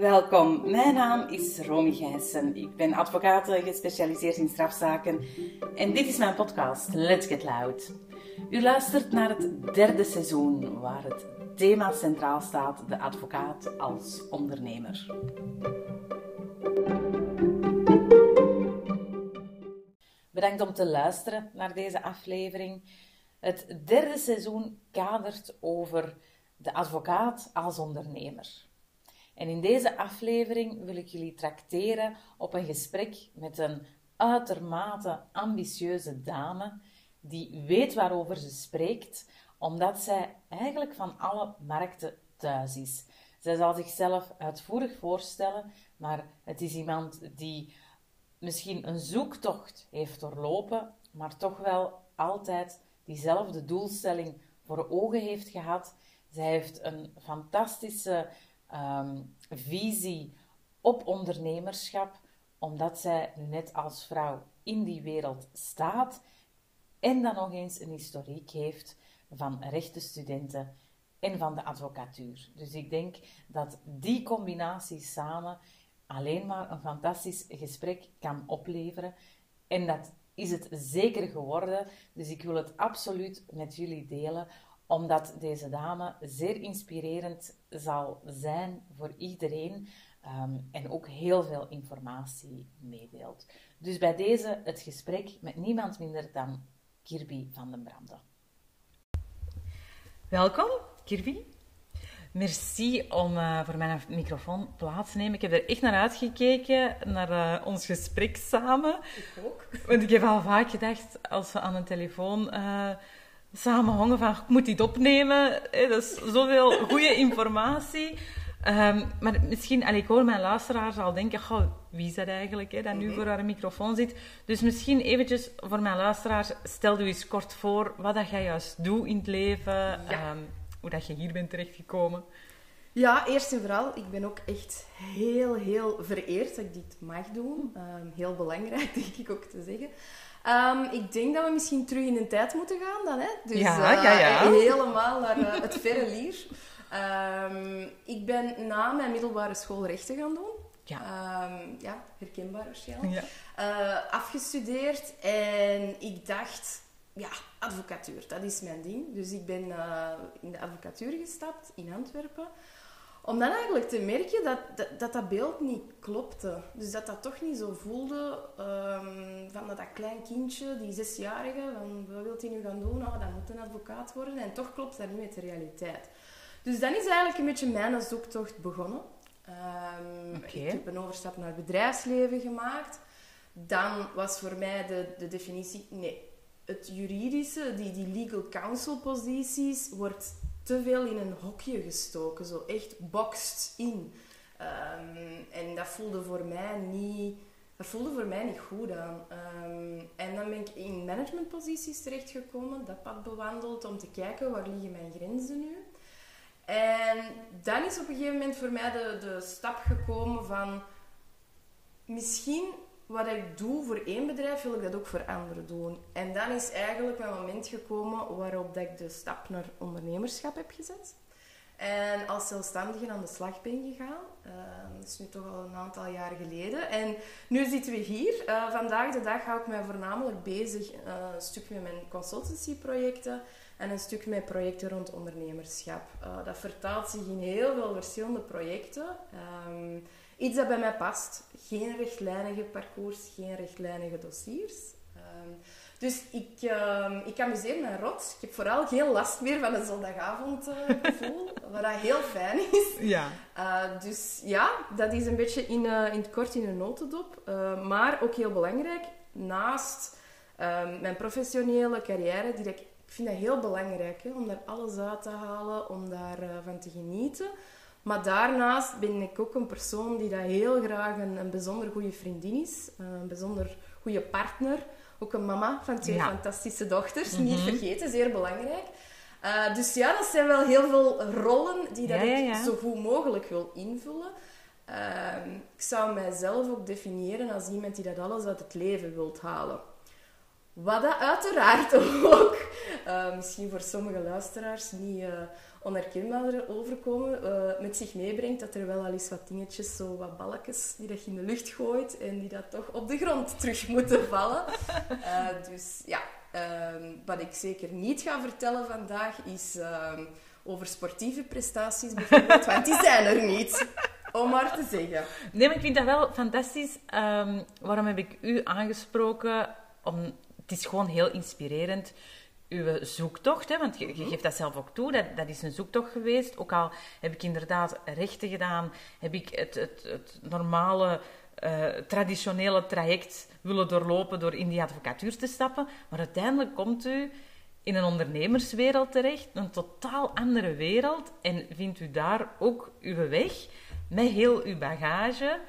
Welkom, mijn naam is Romy Gijssen. Ik ben advocaat gespecialiseerd in strafzaken en dit is mijn podcast Let's Get Loud. U luistert naar het derde seizoen waar het thema centraal staat, de advocaat als ondernemer. Bedankt om te luisteren naar deze aflevering. Het derde seizoen kadert over de advocaat als ondernemer. En in deze aflevering wil ik jullie trakteren op een gesprek met een uitermate ambitieuze dame die weet waarover ze spreekt, omdat zij eigenlijk van alle markten thuis is. Zij zal zichzelf uitvoerig voorstellen, maar het is iemand die misschien een zoektocht heeft doorlopen, maar toch wel altijd diezelfde doelstelling voor ogen heeft gehad. Zij heeft een fantastische um, visie op ondernemerschap, omdat zij nu net als vrouw in die wereld staat en dan nog eens een historiek heeft van rechtenstudenten en van de advocatuur. Dus ik denk dat die combinatie samen alleen maar een fantastisch gesprek kan opleveren. En dat is het zeker geworden. Dus ik wil het absoluut met jullie delen, omdat deze dame zeer inspirerend zal zijn voor iedereen ehm, en ook heel veel informatie meedeelt. Dus bij deze het gesprek met niemand minder dan Kirby van den Branden. Welkom, Kirby. Merci om uh, voor mijn microfoon plaats te nemen. Ik heb er echt naar uitgekeken, naar uh, ons gesprek samen. Ik ook. Want ik heb al vaak gedacht, als we aan een telefoon uh, samen hangen, van ik moet dit opnemen. Hè, dat is zoveel goede informatie. Um, maar misschien, allee, ik hoor mijn luisteraars al denken, goh, wie is dat eigenlijk, hè, dat nu mhm. voor haar microfoon zit. Dus misschien eventjes voor mijn luisteraars, stel u eens kort voor wat dat jij juist doet in het leven. Ja. Um, hoe dat je hier bent terechtgekomen. Ja, eerst en vooral, ik ben ook echt heel, heel vereerd dat ik dit mag doen. Um, heel belangrijk, denk ik ook te zeggen. Um, ik denk dat we misschien terug in de tijd moeten gaan dan. Hè? Dus, ja, ja, ja. Uh, helemaal naar uh, het verre lier. Um, ik ben na mijn middelbare school rechten gaan doen. Ja, ja herkenbaar waarschijnlijk. Ja. Uh, afgestudeerd en ik dacht ja, advocatuur, dat is mijn ding. Dus ik ben in de advocatuur gestapt in Antwerpen. Om dan eigenlijk te merken dat dat, dat, beeld niet klopte. Dus dat dat toch niet zo voelde um, van dat, dat klein kindje, die zesjarige, van wat wil hij nu gaan doen? Oh, dat moet een advocaat worden. En toch klopt dat niet met de realiteit. Dus dan is eigenlijk een beetje mijn zoektocht begonnen. Um, okay. Ik heb een overstap naar het bedrijfsleven gemaakt. Dan was voor mij de, de definitie, nee, het juridische, die, die legal counsel posities, wordt te veel in een hokje gestoken. Zo echt boxed in. Um, en dat voelde voor mij niet... Dat voelde voor mij niet goed aan. Um, en dan ben ik in managementposities terechtgekomen, dat pad bewandeld om te kijken waar liggen mijn grenzen nu. En dan is op een gegeven moment voor mij de, de stap gekomen van misschien wat ik doe voor één bedrijf, wil ik dat ook voor anderen doen. En dan is eigenlijk mijn moment gekomen waarop dat ik de stap naar ondernemerschap heb gezet. En als zelfstandige aan de slag ben gegaan. Uh, dat is nu toch al een aantal jaar geleden. En nu zitten we hier. Uh, vandaag de dag hou ik mij voornamelijk bezig uh, een stuk met mijn consultancyprojecten en een stuk met projecten rond ondernemerschap. Uh, dat vertaalt zich in heel veel verschillende projecten. Um, Iets dat bij mij past. Geen rechtlijnige parcours, geen rechtlijnige dossiers. Um, dus ik, uh, ik amuseer me rot. Ik heb vooral geen last meer van een zondagavondgevoel, uh, wat heel fijn is. Ja. Uh, dus ja, dat is een beetje in, eh, in het kort in een notendop. Eh, maar ook heel belangrijk, naast ehm, mijn professionele carrière, die ik, ik vind dat heel belangrijk, hè, om daar alles uit te halen, om daarvan van te genieten. Maar daarnaast ben ik ook een persoon die dat heel graag een, een bijzonder goede vriendin is. Een bijzonder goede partner. Ook een mama van twee fantastische dochters. Niet mhm. vergeten, zeer belangrijk. Uh, dus ja, dat zijn wel heel veel rollen die dat ik zo goed mogelijk wil invullen. Uh, ik zou mijzelf ook definiëren als iemand die dat alles uit het leven wilt halen. Wat dat uiteraard ook uh, misschien voor sommige luisteraars niet uh, onherkenbaar overkomen, uh, met zich meebrengt dat er wel al eens wat dingetjes, zo wat balkjes, die dat je in de lucht gooit en die dat toch op de grond terug moeten vallen. dus ja, ehm, wat ik zeker niet ga vertellen vandaag is ehm, over sportieve prestaties bijvoorbeeld, want die zijn er niet. Om maar te zeggen. Nee, maar ik vind dat wel fantastisch. Um, waarom heb ik u aangesproken? Om, het is gewoon heel inspirerend. Uw zoektocht, hè, want je, je, geeft dat zelf ook toe, dat, dat is een zoektocht geweest. Ook al heb ik inderdaad rechten gedaan, heb ik het, het, het normale, uh, traditionele traject willen doorlopen door in die advocatuur te stappen. Maar uiteindelijk komt u in een ondernemerswereld terecht, een totaal andere wereld, en vindt u daar ook uw weg met heel uw bagage.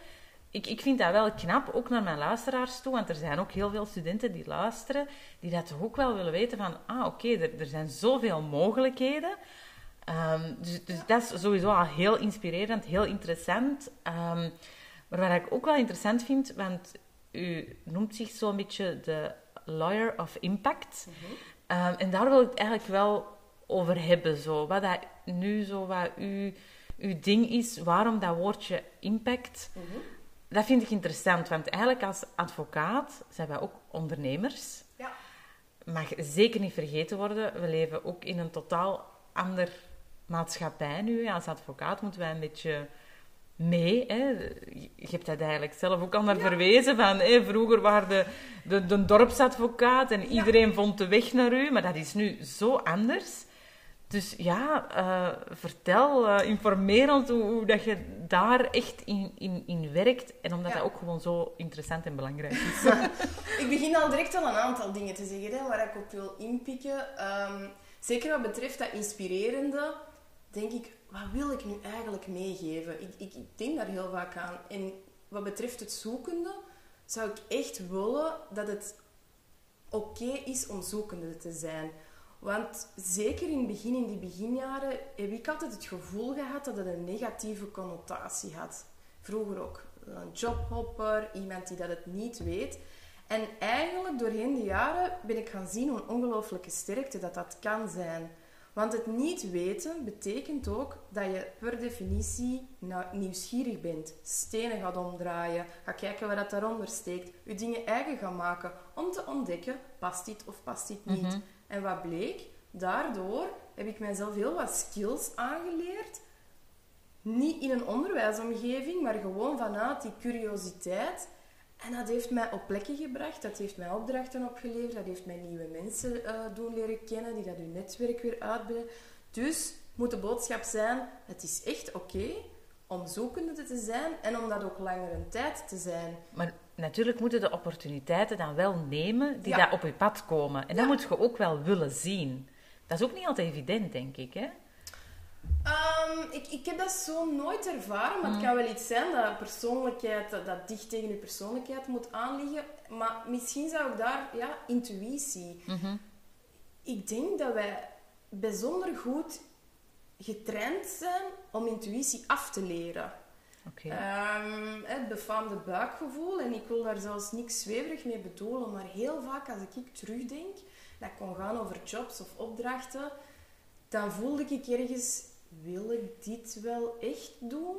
Ik, ik vind dat wel knap, ook naar mijn luisteraars toe, want er zijn ook heel veel studenten die luisteren, die dat toch ook wel willen weten van, ah oké, er, er zijn zoveel mogelijkheden. Um, dus, dus dat is sowieso al heel inspirerend, heel interessant. Um, maar wat ik ook wel interessant vind, want u noemt zich zo'n beetje de lawyer of impact. Mhm. um, en daar wil ik het eigenlijk wel over hebben. Zo. Wat dat nu zo wat u uw ding is, waarom dat woordje impact. Mhm. Dat vind ik interessant, want eigenlijk als advocaat zijn wij ook ondernemers. Ja. Mag zeker niet vergeten worden, we leven ook in een totaal ander maatschappij nu. Als advocaat moeten wij een beetje mee. Hè. Je hebt dat eigenlijk zelf ook al naar verwezen. Van, hè, vroeger waren de, de, de dorpsadvocaat en iedereen vond de weg naar u. Maar dat is nu zo anders. Dus ja, uh, vertel, uh, informeer ons hoe, hoe, dat je daar echt in, in, in werkt. En omdat dat ook gewoon zo interessant en belangrijk is. ik begin al direct al een aantal dingen te zeggen hè, waar ik op wil inpikken. Um, zeker wat betreft dat inspirerende, denk ik, wat wil ik nu eigenlijk meegeven? Ik, ik, ik denk daar heel vaak aan. En wat betreft het zoekende, zou ik echt willen dat het oké is om zoekende te zijn. Want zeker in het begin, in die beginjaren, heb ik altijd het gevoel gehad dat het een negatieve connotatie had. Vroeger ook. Een jobhopper, iemand die dat het niet weet. En eigenlijk doorheen de jaren ben ik gaan zien hoe ongelooflijke sterkte dat dat kan zijn. Want het niet weten betekent ook dat je per definitie nieuwsgierig bent. Stenen gaat omdraaien, gaat kijken wat dat daaronder steekt, je dingen eigen gaan maken om te ontdekken, past dit of past dit niet. Mhm. En wat bleek? Daardoor heb ik mijzelf heel wat skills aangeleerd. Niet in een onderwijsomgeving, maar gewoon vanuit die curiositeit. En dat heeft mij op plekken gebracht, dat heeft mij opdrachten opgeleverd, dat heeft mij nieuwe mensen uh, doen leren kennen, die dat uw netwerk weer uitbreiden. Dus moet de boodschap zijn, het is echt oké om zoekende te zijn en om dat ook langer een tijd te zijn. Maar natuurlijk moeten de opportuniteiten dan wel nemen die daar op je pad komen. En dat moet je ook wel willen zien. Dat is ook niet altijd evident, denk ik, hè? Um, ik, ik heb dat zo nooit ervaren, maar het mm. kan wel iets zijn dat persoonlijkheid, dat, dicht tegen je persoonlijkheid moet aanliggen. Maar misschien zou ik daar, ja, intuïtie. Mm Ik denk dat wij bijzonder goed getraind zijn om intuïtie af te leren. Um, het befaamde buikgevoel. En ik wil daar zelfs niks zweverig mee bedoelen. Maar heel vaak als ik terugdenk, dat kon gaan over jobs of opdrachten, dan voelde ik ergens, wil ik dit wel echt doen?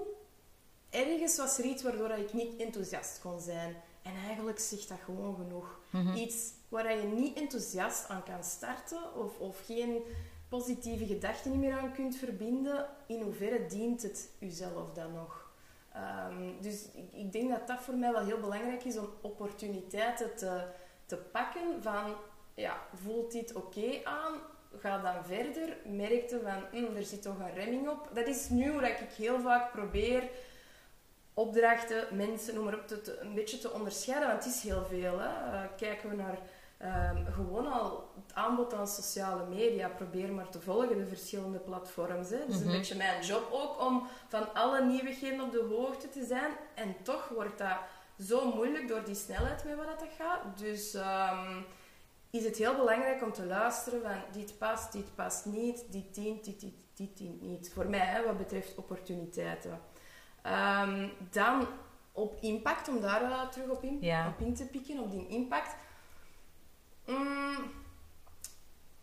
Ergens was er iets waardoor ik niet enthousiast kon zijn. En eigenlijk zegt dat gewoon genoeg. Mhm. Iets waar je niet enthousiast aan kan starten of, of geen positieve gedachten meer aan kunt verbinden, in hoeverre dient het uzelf dan nog? Um, dus ik, ik, denk dat dat voor mij wel heel belangrijk is om opportuniteiten te, te pakken van, ja, voelt dit oké aan? Ga dan verder. Merkte van, hm, er zit toch een remming op. Dat is nu hoe ik heel vaak probeer opdrachten, mensen, noem maar op, te, een beetje te onderscheiden. Want het is heel veel. Hè. Uh, kijken we naar Um, gewoon al het aanbod aan sociale media. Probeer maar te volgen, de verschillende platforms. Hè. Dus een mhm. beetje mijn job ook om van alle nieuwigheden op de hoogte te zijn. En toch wordt dat zo moeilijk door die snelheid met wat dat gaat. Dus um, is het heel belangrijk om te luisteren van dit past, dit past niet, dit dient, dit, dit, dit dient niet. Voor mij, hè, wat betreft opportuniteiten. Um, dan op impact, om daar uh, terug op in, op in te pikken, op die impact Mm,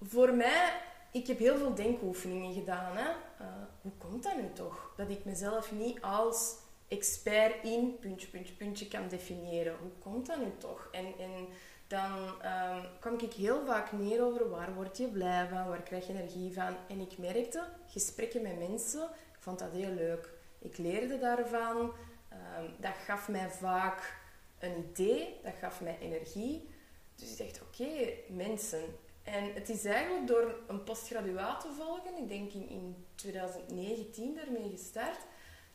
voor mij, ik heb heel veel denkoefeningen gedaan. Hè. Uh, hoe komt dat nu toch? Dat ik mezelf niet als expert in puntje, puntje, puntje kan definiëren. Hoe komt dat nu toch? En, en dan um, kwam ik heel vaak neer over waar word je blij van, waar krijg je energie van. En ik merkte, gesprekken met mensen, ik vond dat heel leuk. Ik leerde daarvan. Um, dat gaf mij vaak een idee, dat gaf mij energie. Dus ik dacht, oké, mensen. En het is eigenlijk door een postgraduaat te volgen, ik denk in, in 2019 daarmee gestart,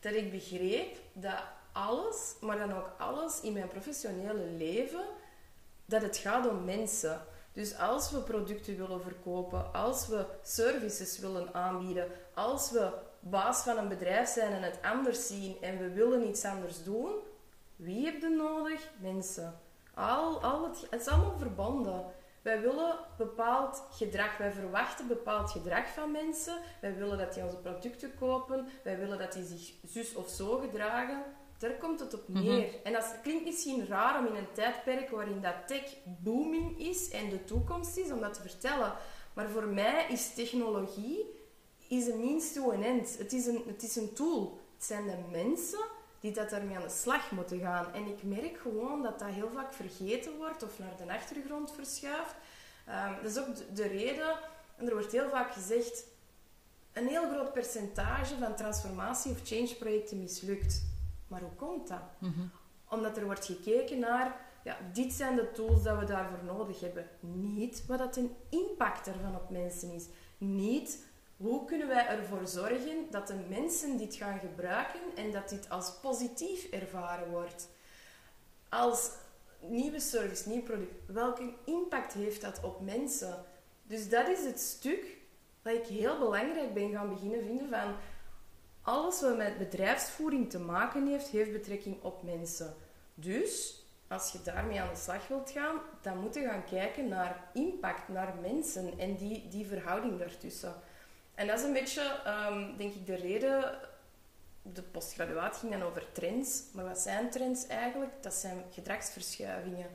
dat ik begreep dat alles, maar dan ook alles in mijn professionele leven, dat het gaat om mensen. Dus als we producten willen verkopen, als we services willen aanbieden, als we baas van een bedrijf zijn en het anders zien en we willen iets anders doen, wie heb je nodig? Mensen. Al, al het, het is allemaal verbonden. Wij willen bepaald gedrag, wij verwachten bepaald gedrag van mensen. Wij willen dat die onze producten kopen, wij willen dat die zich zus of zo gedragen. Daar komt het op mhm. neer. En dat klinkt misschien raar om in een tijdperk waarin dat tech booming is en de toekomst is, om dat te vertellen. Maar voor mij is technologie is een means to an end. Het is een, het is een tool. Het zijn de mensen die dat daarmee aan de slag moeten gaan. En ik merk gewoon dat dat heel vaak vergeten wordt of naar de achtergrond verschuift. Um, dat is ook de, reden, en er wordt heel vaak gezegd, een heel groot percentage van transformatie- of change-projecten mislukt. Maar hoe komt dat? Mhm. Omdat er wordt gekeken naar, ja, dit zijn de tools dat we daarvoor nodig hebben. Niet wat dat een impact ervan op mensen is. Niet hoe kunnen wij ervoor zorgen dat de mensen dit gaan gebruiken en dat dit als positief ervaren wordt? Als nieuwe service, nieuw product, welke impact heeft dat op mensen? Dus dat is het stuk dat ik heel belangrijk ben gaan beginnen vinden van alles wat met bedrijfsvoering te maken heeft, heeft betrekking op mensen. Dus als je daarmee aan de slag wilt gaan, dan moet je gaan kijken naar impact, naar mensen en die, die verhouding daartussen. En dat is een beetje, um, denk ik, de reden. De postgraduaat ging over trends. Maar wat zijn trends eigenlijk? Dat zijn gedragsverschuivingen.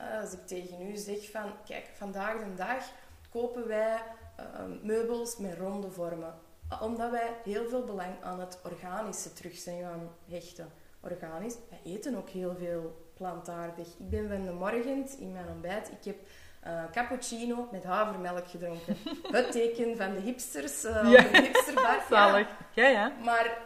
Uh, als ik tegen u zeg van, kijk, vandaag de dag kopen wij ehm, meubels met ronde vormen. Omdat wij heel veel belang aan het organische terug zijn gaan hechten. Organisch. Wij eten ook heel veel plantaardig. Ik ben van de morgen in mijn ontbijt. Ik heb uh, cappuccino met havermelk gedronken. Het teken van de hipsters, uh, ja. de hipsterbar. Zalig. Ja. ja, Maar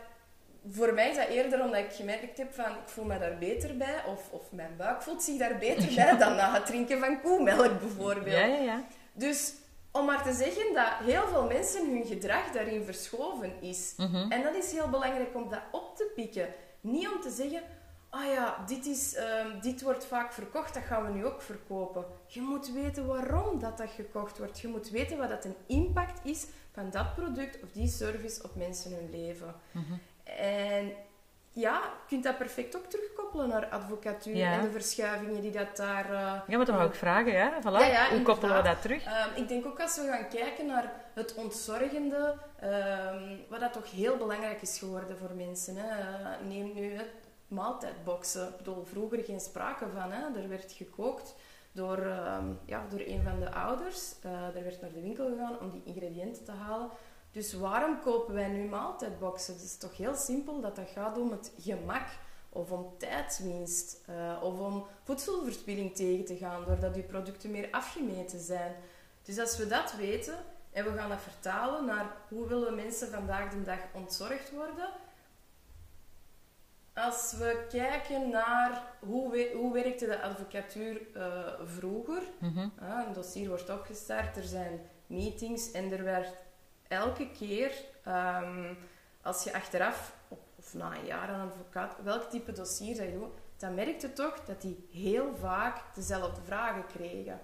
voor mij is dat eerder omdat ik gemerkt heb van ik voel me daar beter bij of, of mijn buik voelt zich daar beter bij dan na het drinken van koemelk bijvoorbeeld. Ja, ja, ja. Dus om maar te zeggen dat heel veel mensen hun gedrag daarin verschoven is. Mhm. En dat is heel belangrijk om dat op te pikken. Niet om te zeggen, ah ja, dit, is, ehm, dit wordt vaak verkocht, dat gaan we nu ook verkopen. Je moet weten waarom dat, dat gekocht wordt. Je moet weten wat dat een impact is van dat product of die service op mensen hun leven. Mhm. En ja, je kunt dat perfect ook terugkoppelen naar advocatuur en de verschuivingen die dat daar... Uh, ja, maar dan wou ik vragen, ja? Voilà. Hoe koppelen we dat terug? Ehm, ik denk ook als we gaan kijken naar het ontzorgende, um, wat dat toch heel belangrijk is geworden voor mensen. Hè. Uh, neem nu het maaltijdboxen. Ik bedoel, vroeger geen sprake van. Hè. Er werd gekookt door, ehm, ja, door een van de ouders. Uh, er werd naar de winkel gegaan om die ingrediënten te halen. Dus waarom kopen wij nu maaltijdboxen? Het is toch heel simpel dat dat gaat om het gemak of om tijdswinst uh, of om voedselverspilling tegen te gaan doordat uw producten meer afgemeten zijn. Dus als we dat weten en we gaan dat vertalen naar hoe willen mensen vandaag de dag ontzorgd worden, als we kijken naar hoe, hoe werkte de advocatuur uh, vroeger, mm een dossier wordt opgestart, er zijn meetings en er werd elke keer, um, als je achteraf, of, of, na een jaar aan advocaat, welk type dossier dat je doet, dan merkte toch dat die heel vaak dezelfde vragen kregen.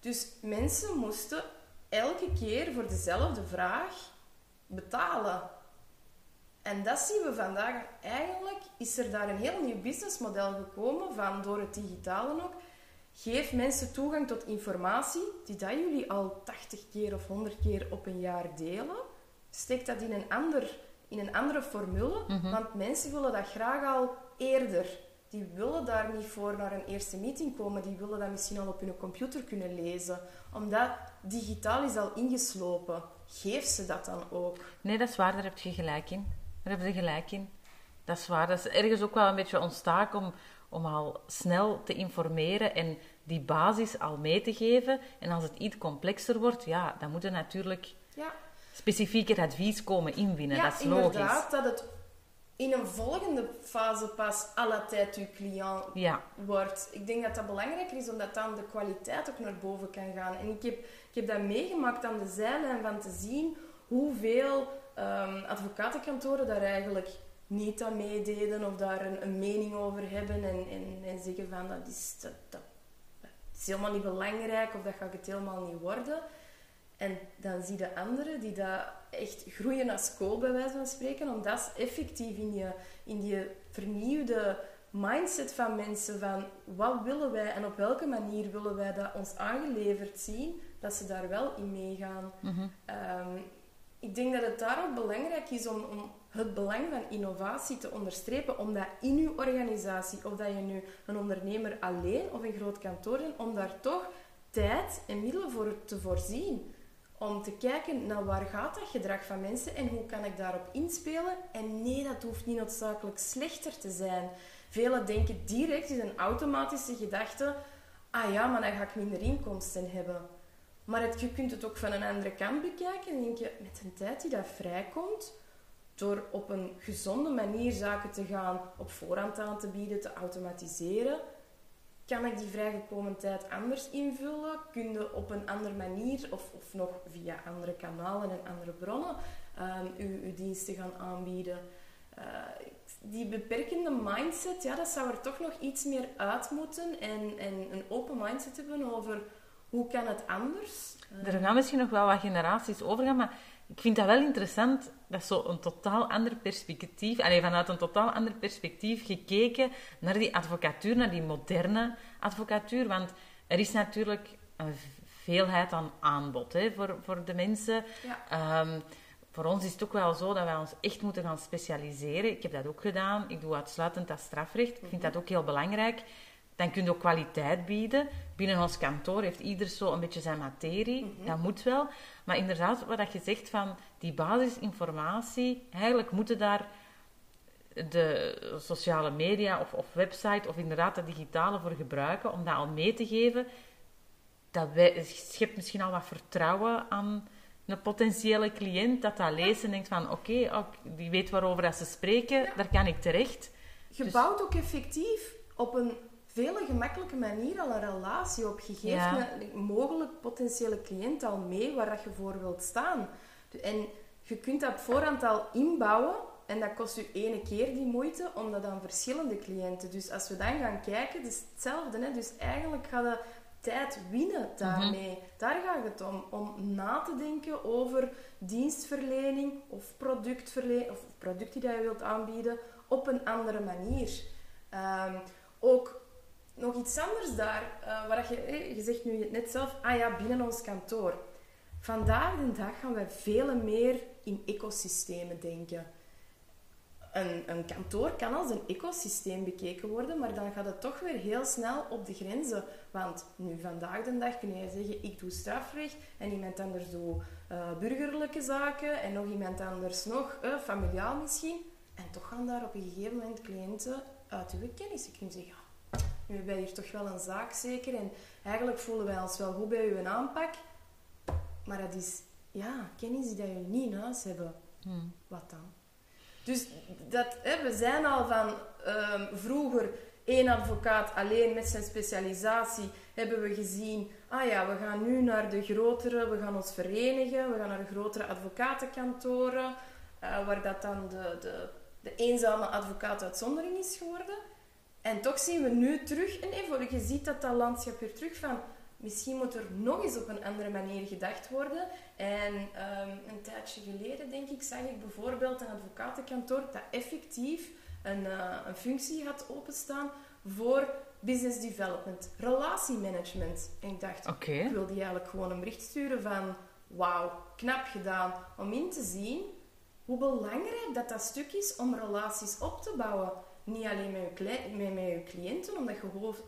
Dus mensen moesten elke keer voor dezelfde vraag betalen. En dat zien we vandaag. Eigenlijk is er daar een heel nieuw businessmodel gekomen van door het digitale ook. Geef mensen toegang tot informatie die dat jullie al 80 keer of 100 keer op een jaar delen. Steek dat in een, ander, in een andere formule, mhm. want mensen willen dat graag al eerder. die willen daar niet voor naar een eerste meeting komen. Die willen dat misschien al op hun computer kunnen lezen. Omdat digitaal is al ingeslopen. Geef ze dat dan ook. Nee, dat is waar. Daar heb je gelijk in. Daar hebben ze gelijk in. Dat is waar. Dat is ergens ook wel een beetje ons taak om, om al snel te informeren en die basis al mee te geven. En als het iets complexer wordt, ja, dan moet er natuurlijk ja. specifieker advies komen inwinnen. Ja, dat is logisch. inderdaad. Dat het in een volgende fase pas à la tijd uw cliënt ja. wordt. Ik denk dat dat belangrijker is, omdat dan de kwaliteit ook naar boven kan gaan. En ik heb, ik heb dat meegemaakt aan de zijlijn van te zien hoeveel um, advocatenkantoren daar eigenlijk niet aan meededen of daar een, een mening over hebben en, en, en, zeggen van dat is, dat, dat, is helemaal niet belangrijk of dat gaat het helemaal niet worden. En dan zie je anderen die dat echt groeien als kool, bij wijze van spreken, omdat ze effectief in die, in die vernieuwde mindset van mensen van wat willen wij en op welke manier willen wij dat ons aangeleverd zien, dat ze daar wel in meegaan. Mm ik denk dat het daar ook belangrijk is om, om het belang van innovatie te onderstrepen, omdat in uw organisatie, of dat je nu een ondernemer alleen of een groot kantoor bent, om daar toch tijd en middelen voor te voorzien. Om te kijken naar waar gaat dat gedrag van mensen en hoe kan ik daarop inspelen. En nee, dat hoeft niet noodzakelijk slechter te zijn. Velen denken direct in een automatische gedachte, ah ja, maar dan ga ik minder inkomsten hebben. Maar het, je kunt het ook van een andere kant bekijken en denk je, met een tijd die dat vrijkomt, door op een gezonde manier zaken te gaan op voorhand aan te bieden, te automatiseren, kan ik die vrijgekomen tijd anders invullen? Kun je op een andere manier of, of nog via andere kanalen en andere bronnen um, uw, uw, diensten gaan aanbieden? Uh, die beperkende mindset, ja, dat zou er toch nog iets meer uit moeten en, en een open mindset hebben over hoe kan het anders? Er gaan misschien nog wel wat generaties overgaan, maar ik vind dat wel interessant. Dat is zo een totaal ander perspectief, alleen vanuit een totaal ander perspectief gekeken naar die advocatuur, naar die moderne advocatuur. Want er is natuurlijk een veelheid aan aanbod hè, voor, voor de mensen. Ehm, voor ons is het ook wel zo dat wij ons echt moeten gaan specialiseren. Ik heb dat ook gedaan. Ik doe uitsluitend dat strafrecht. Ik vind dat ook heel belangrijk dan kun je ook kwaliteit bieden. Binnen ons kantoor heeft ieder zo een beetje zijn materie. Mhm. Dat moet wel. Maar inderdaad, wat je zegt van die basisinformatie, eigenlijk moeten daar de sociale media of, of website of inderdaad de digitale voor gebruiken om dat al mee te geven. Dat wij, schept misschien al wat vertrouwen aan een potentiële cliënt dat dat leest en denkt van oké, die weet waarover dat ze spreken, daar kan ik terecht. Je dus... bouwt ook effectief op een vele gemakkelijke manier al een relatie op. Je geeft een mogelijk potentiële cliënt al mee waar dat je voor wilt staan. En je kunt dat op voorhand al inbouwen en dat kost je ene keer die moeite, omdat dan verschillende cliënten. Dus als we dan gaan kijken, het is hetzelfde. Hè? Dus eigenlijk gaat je tijd winnen daarmee. Mhm. Daar gaat het om. Om na te denken over dienstverlening of productverlening, of product die je wilt aanbieden, op een andere manier. Um, ook nog iets anders daar, uh, waar je, je zegt nu net zelf, ah ja, binnen ons kantoor. Vandaag de dag gaan wij veel meer in ecosystemen denken. Een, een, kantoor kan als een ecosysteem bekeken worden, maar dan gaat het toch weer heel snel op de grenzen. Want nu vandaag de dag kun je zeggen, ik doe strafrecht en iemand anders doet uh, burgerlijke zaken en nog iemand anders nog, uh, familiaal misschien. En toch gaan daar op een gegeven moment cliënten uit uw kennis. Je kunt zeggen, nu hebben hier toch wel een zaak zeker. En eigenlijk voelen wij ons wel goed bij uw aanpak. Maar dat is ja, kennis die jullie niet in huis hebben. Hmm. Wat dan? Dus dat, hè, we zijn al van ehm, vroeger één advocaat alleen met zijn specialisatie hebben we gezien, ah ja, we gaan nu naar de grotere, we gaan ons verenigen, we gaan naar de grotere advocatenkantoren, uh, waar dat dan de, de, de eenzame advocaat uitzondering is geworden. En toch zien we nu terug een evolutie. Je ziet dat dat landschap weer terug van... Misschien moet er nog eens op een andere manier gedacht worden. En um, een tijdje geleden, denk ik, zag ik bijvoorbeeld een advocatenkantoor dat effectief een, uh, een functie had openstaan voor business development, relatiemanagement. En ik dacht, okay. ik wil die eigenlijk gewoon een bericht sturen van... Wauw, knap gedaan. Om in te zien hoe belangrijk dat dat stuk is om relaties op te bouwen. Niet alleen met je, cliënten, omdat je hoopt,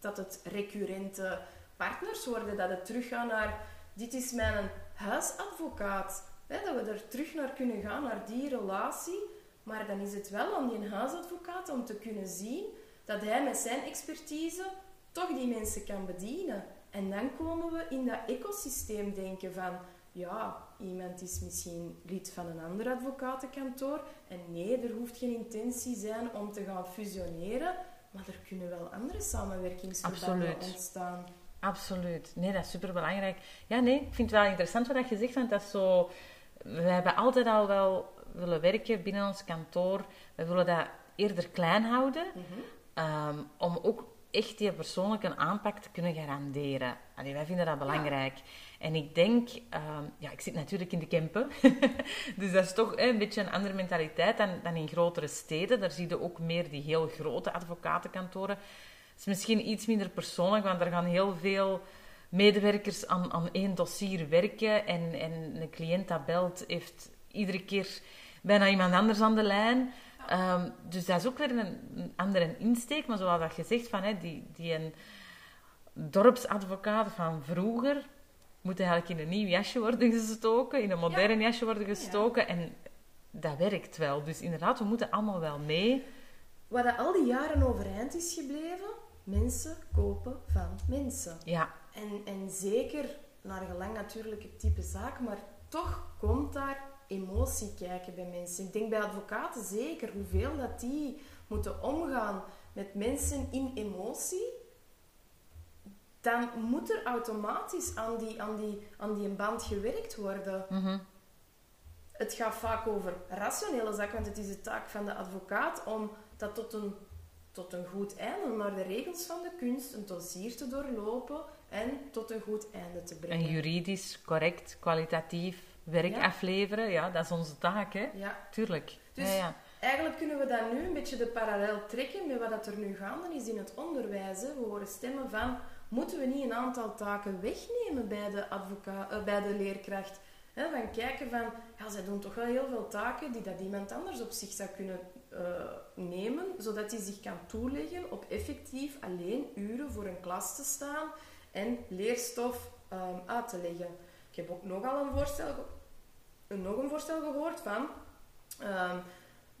dat het recurrente partners worden, dat het teruggaat naar dit is mijn huisadvocaat. Hè, dat we er terug naar kunnen gaan, naar die relatie. Maar dan is het wel aan die huisadvocaat om te kunnen zien dat hij met zijn expertise toch die mensen kan bedienen. En dan komen we in dat ecosysteem denken van, ja, iemand is misschien lid van een ander advocatenkantoor. En nee, er hoeft geen intentie zijn om te gaan fusioneren. Maar er kunnen wel andere samenwerkingsverbanden ontstaan. Absoluut. Nee, dat is superbelangrijk. Ja, nee, ik vind het wel interessant wat je zegt, want dat is zo... We hebben altijd al wel willen werken binnen ons kantoor. We willen dat eerder klein houden, mhm. ehm, om ook echt die persoonlijke aanpak te kunnen garanderen. Allee, wij vinden dat belangrijk. En ik denk, ehm, ja, ik zit natuurlijk in de Kempen, dus dat is toch een beetje een andere mentaliteit dan, dan in grotere steden. Daar zie je ook meer die heel grote advocatenkantoren. Het is misschien iets minder persoonlijk, want er gaan heel veel medewerkers aan, aan één dossier werken. En, en een cliënt dat belt, heeft iedere keer bijna iemand anders aan de lijn. Ehm, dus dat is ook weer een, andere insteek. Maar zoals dat je zegt, van, hè, die, die een dorpsadvocaat van vroeger moet eigenlijk in een nieuw jasje worden gestoken, in een modern jasje worden gestoken. En dat werkt wel. Dus inderdaad, we moeten allemaal wel mee. Wat al die jaren overeind is gebleven, mensen kopen van mensen. Ja. En, en zeker, naar gelang natuurlijk het type zaak, maar toch komt daar emotie kijken bij mensen. Ik denk bij advocaten zeker hoeveel dat die moeten omgaan met mensen in emotie. Dan moet er automatisch aan die, aan die, aan die band gewerkt worden. Mhm. Het gaat vaak over rationele zaken, want het is de taak van de advocaat om dat tot een, tot een goed einde, naar de regels van de kunst, een dossier te doorlopen en tot een goed einde te brengen. En juridisch correct, kwalitatief werk afleveren, ja, dat is onze taak, hè? Ja. Tuurlijk. Dus ja, ja. eigenlijk kunnen we dan nu een beetje de parallel trekken met wat er nu gaande is in het onderwijs. Hè. We horen stemmen van, moeten we niet een aantal taken wegnemen bij de, advocaat, uh, bij de leerkracht? Hè, van kijken van, ja, zij doen toch wel heel veel taken die dat iemand anders op zich zou kunnen uh, nemen, zodat hij zich kan toeleggen op effectief alleen uren voor een klas te staan en leerstof um, uit te leggen. Ik heb ook nogal een voorstel, nog een voorstel gehoord van... Um,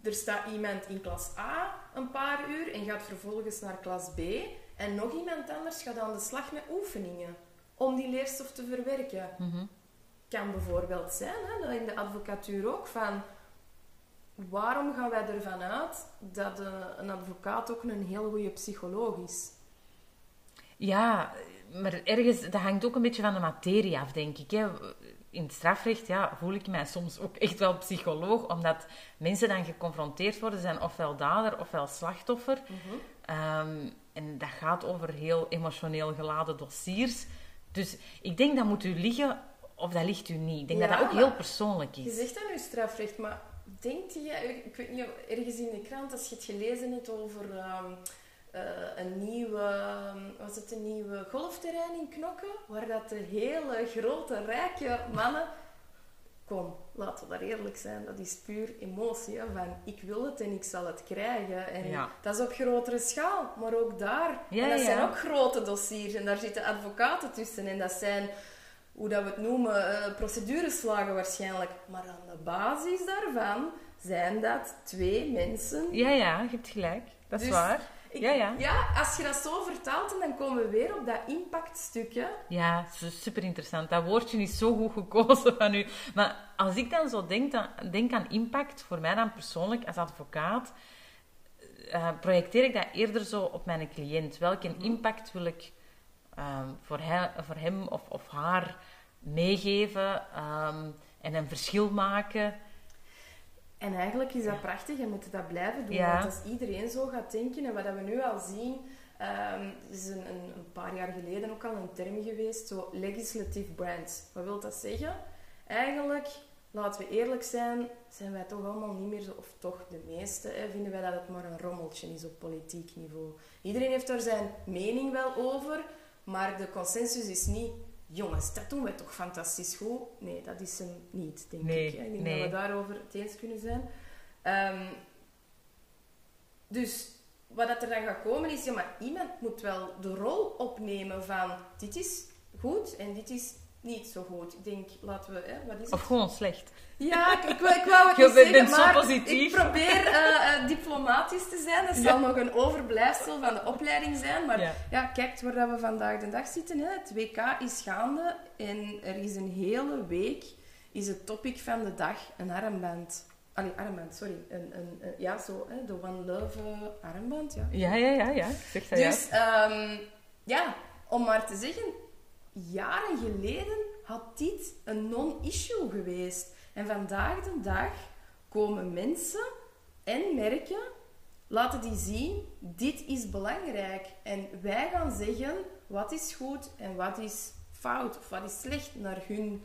er staat iemand in klas A een paar uur en gaat vervolgens naar klas B. En nog iemand anders gaat aan de slag met oefeningen om die leerstof te verwerken. Mm Kan bijvoorbeeld zijn, hè, in de advocatuur ook, van waarom gaan wij ervan uit dat een advocaat ook een heel goede psycholoog is? Ja, maar ergens, dat hangt ook een beetje van de materie af, denk ik. Hè. In het strafrecht ja, voel ik mij soms ook echt wel psycholoog, omdat mensen dan geconfronteerd worden, zijn ofwel dader ofwel slachtoffer. Mhm. Ehm, en dat gaat over heel emotioneel geladen dossiers. Dus ik denk dat moet u liggen of dat ligt u niet. Ik denk dat dat ook heel persoonlijk is. Je zegt dat nu strafrecht, maar denkt je, ik weet niet, ergens in de krant, als je het gelezen hebt over ehm, uh, een nieuwe, was het een nieuwe golfterrein in Knokken, waar dat de hele grote, rijke mannen... Kom, laten we daar eerlijk zijn, dat is puur emotie. Van, ik wil het en ik zal het krijgen. En dat is op grotere schaal, maar ook daar. en dat zijn ook grote dossiers en daar zitten advocaten tussen. En dat zijn, hoe dat we het noemen, uh, procedureslagen waarschijnlijk. Maar aan de basis daarvan zijn dat twee mensen. Ja, ja, je hebt gelijk. Dat is dus waar ja, ja. ja, als je dat zo vertaalt, dan komen we weer op dat impactstukje. Ja, super interessant. Dat woordje is zo goed gekozen van u. Maar als ik dan zo denk, dan, denk aan impact, voor mij dan persoonlijk als advocaat, uh, projecteer ik dat eerder zo op mijn cliënt. Welke mhm. impact wil ik ehm, voor, hij, voor hem of, of haar meegeven ehm, en een verschil maken? En eigenlijk is dat prachtig en moeten dat blijven doen. Want als iedereen zo gaat denken, en wat we nu al zien, um, is een, een, een, paar jaar geleden ook al een term geweest, zo legislative brands. Wat wil dat zeggen? Eigenlijk, laten we eerlijk zijn, zijn wij toch allemaal niet meer zo, of toch de meeste, hè, vinden wij dat het maar een rommeltje is op politiek niveau. Iedereen heeft daar zijn mening wel over, maar de consensus is niet jongens, dat doen wij toch fantastisch goed. Nee, dat is hem niet, denk ik. Ik denk dat we daarover het eens kunnen zijn. Ehm, Dus wat dat er dan gaat komen is, ja, maar iemand moet wel de rol opnemen van dit is goed en dit is niet zo goed. Ik denk, laten we... Hè, wat is het? Of gewoon slecht. Ja, ik, ik, ik wou het Je niet bent zeggen, zo maar positief. ik probeer eh, eh, diplomatisch te zijn. Dat zal nog een overblijfsel van de opleiding zijn. Maar Ja. ja, kijk waar dat we vandaag de dag zitten. Hè. Het WK is gaande en er is een hele week is het topic van de dag een armband. Allee, armband, sorry. Een, een, een- ja, zo, hè, de One Love eh, armband, ja. Ja, ja, ja, ja. Zeg dat Dus ehm, ja, om maar te zeggen, jaren geleden had dit een non-issue geweest. En vandaag de dag komen mensen en merken, laten die zien, dit is belangrijk. En wij gaan zeggen, wat is goed en wat is fout of wat is slecht naar hun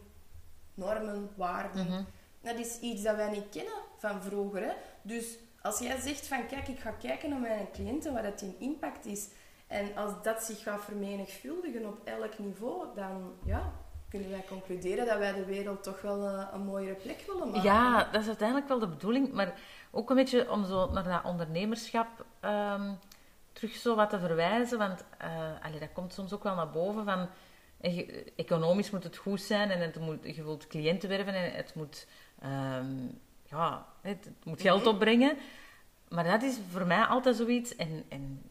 normen, waarden. Mhm. Dat is iets dat wij niet kennen van vroeger. Hè? Dus als jij zegt van kijk, ik ga kijken naar mijn cliënten, wat dat die impact is. En als dat zich gaat vermenigvuldigen op elk niveau, dan ja, kunnen wij concluderen dat wij de wereld toch wel eh, een mooiere plek willen maken. Ja, dat is uiteindelijk wel de bedoeling, maar ook een beetje om zo naar dat ondernemerschap ehm, terug zo wat te verwijzen, want eh, allee, dat komt soms ook wel naar boven van eh, economisch moet het goed zijn en het moet, je wilt cliënten werven en het moet, ehm, ja, het, het moet geld opbrengen. Maar dat is voor mij altijd zoiets en, en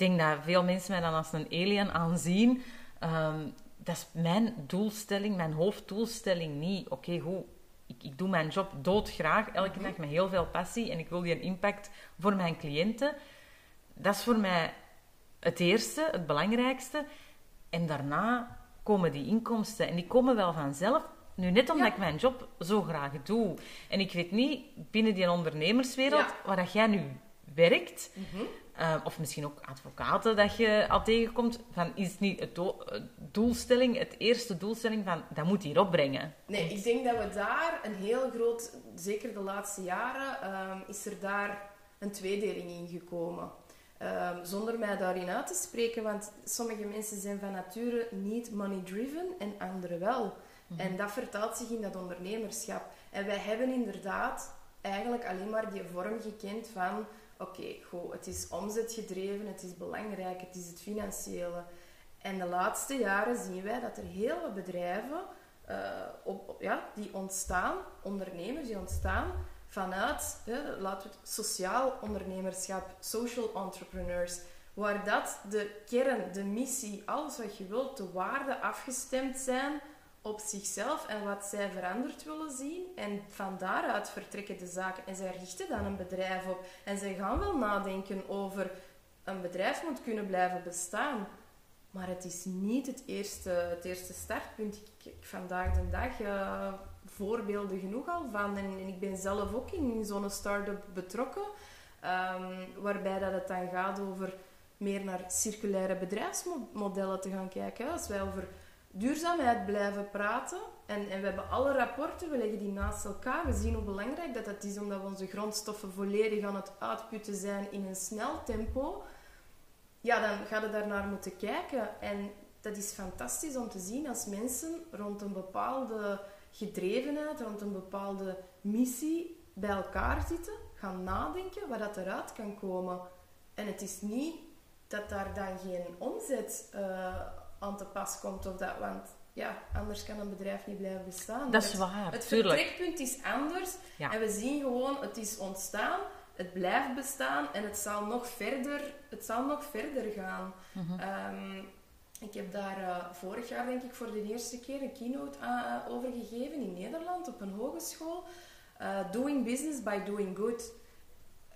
denk dat veel mensen mij dan als een alien aanzien. Ehm, dat is mijn doelstelling, mijn hoofddoelstelling niet. Oké, goed, ik, ik doe mijn job doodgraag, elke dag met heel veel passie en ik wil die een impact voor mijn cliënten. Dat is voor mij het eerste, het belangrijkste. En daarna komen die inkomsten. En die komen wel vanzelf. Nu, net omdat Ja. ik mijn job zo graag doe. En ik weet niet, binnen die ondernemerswereld, Ja. waar dat jij nu werkt, Mhm. Eh, of misschien ook advocaten dat je al tegenkomt, van is niet het do- het doelstelling, het eerste doelstelling van, dat moet hier opbrengen. Nee, ik denk dat we daar een heel groot, zeker de laatste jaren, ehm, is er daar een tweedeling in gekomen. Ehm, zonder mij daarin uit te spreken, want sommige mensen zijn van nature niet money-driven en anderen wel. En dat vertaalt zich in dat ondernemerschap. En wij hebben inderdaad eigenlijk alleen maar die vorm gekend van oké, goed, het is omzetgedreven, het is belangrijk, het is het financiële. En de laatste jaren zien wij dat er heel wat bedrijven eh, op- ja, die ontstaan, ondernemers die ontstaan vanuit, hè, laten we het sociaal ondernemerschap, social entrepreneurs, waar dat de kern, de missie, alles wat je wilt, de waarden afgestemd zijn op zichzelf en wat zij veranderd willen zien. En van daaruit vertrekken de zaken. En zij richten dan een bedrijf op. En zij gaan wel nadenken over een bedrijf moet kunnen blijven bestaan. Maar het is niet het eerste, het eerste startpunt. Ik vandaag de dag eh, voorbeelden genoeg al van. En, en ik ben zelf ook in zo'n start-up betrokken. ehm, waarbij dat het dan gaat over meer naar circulaire bedrijfsmodellen te gaan kijken. Als wij over duurzaamheid blijven praten. En, en we hebben alle rapporten, we leggen die naast elkaar. We zien hoe belangrijk dat, dat is, omdat we onze grondstoffen volledig aan het uitputten zijn in een snel tempo. Ja, dan ga je daarnaar moeten kijken. En dat is fantastisch om te zien als mensen rond een bepaalde gedrevenheid, rond een bepaalde missie bij elkaar zitten, gaan nadenken wat dat eruit kan komen. En het is niet dat daar dan geen omzet eh, aan te pas komt, of dat, want ja, anders kan een bedrijf niet blijven bestaan. Dat is waar, het tuurlijk. vertrekpunt is anders Ja. en we zien gewoon, het is ontstaan, het blijft bestaan en het zal nog verder, het zal nog verder gaan. Mhm. Ehm, ik heb daar eh, vorig jaar, denk ik, voor de eerste keer een keynote aan- eh, over gegeven in Nederland op een hogeschool. Eh, doing business by doing good.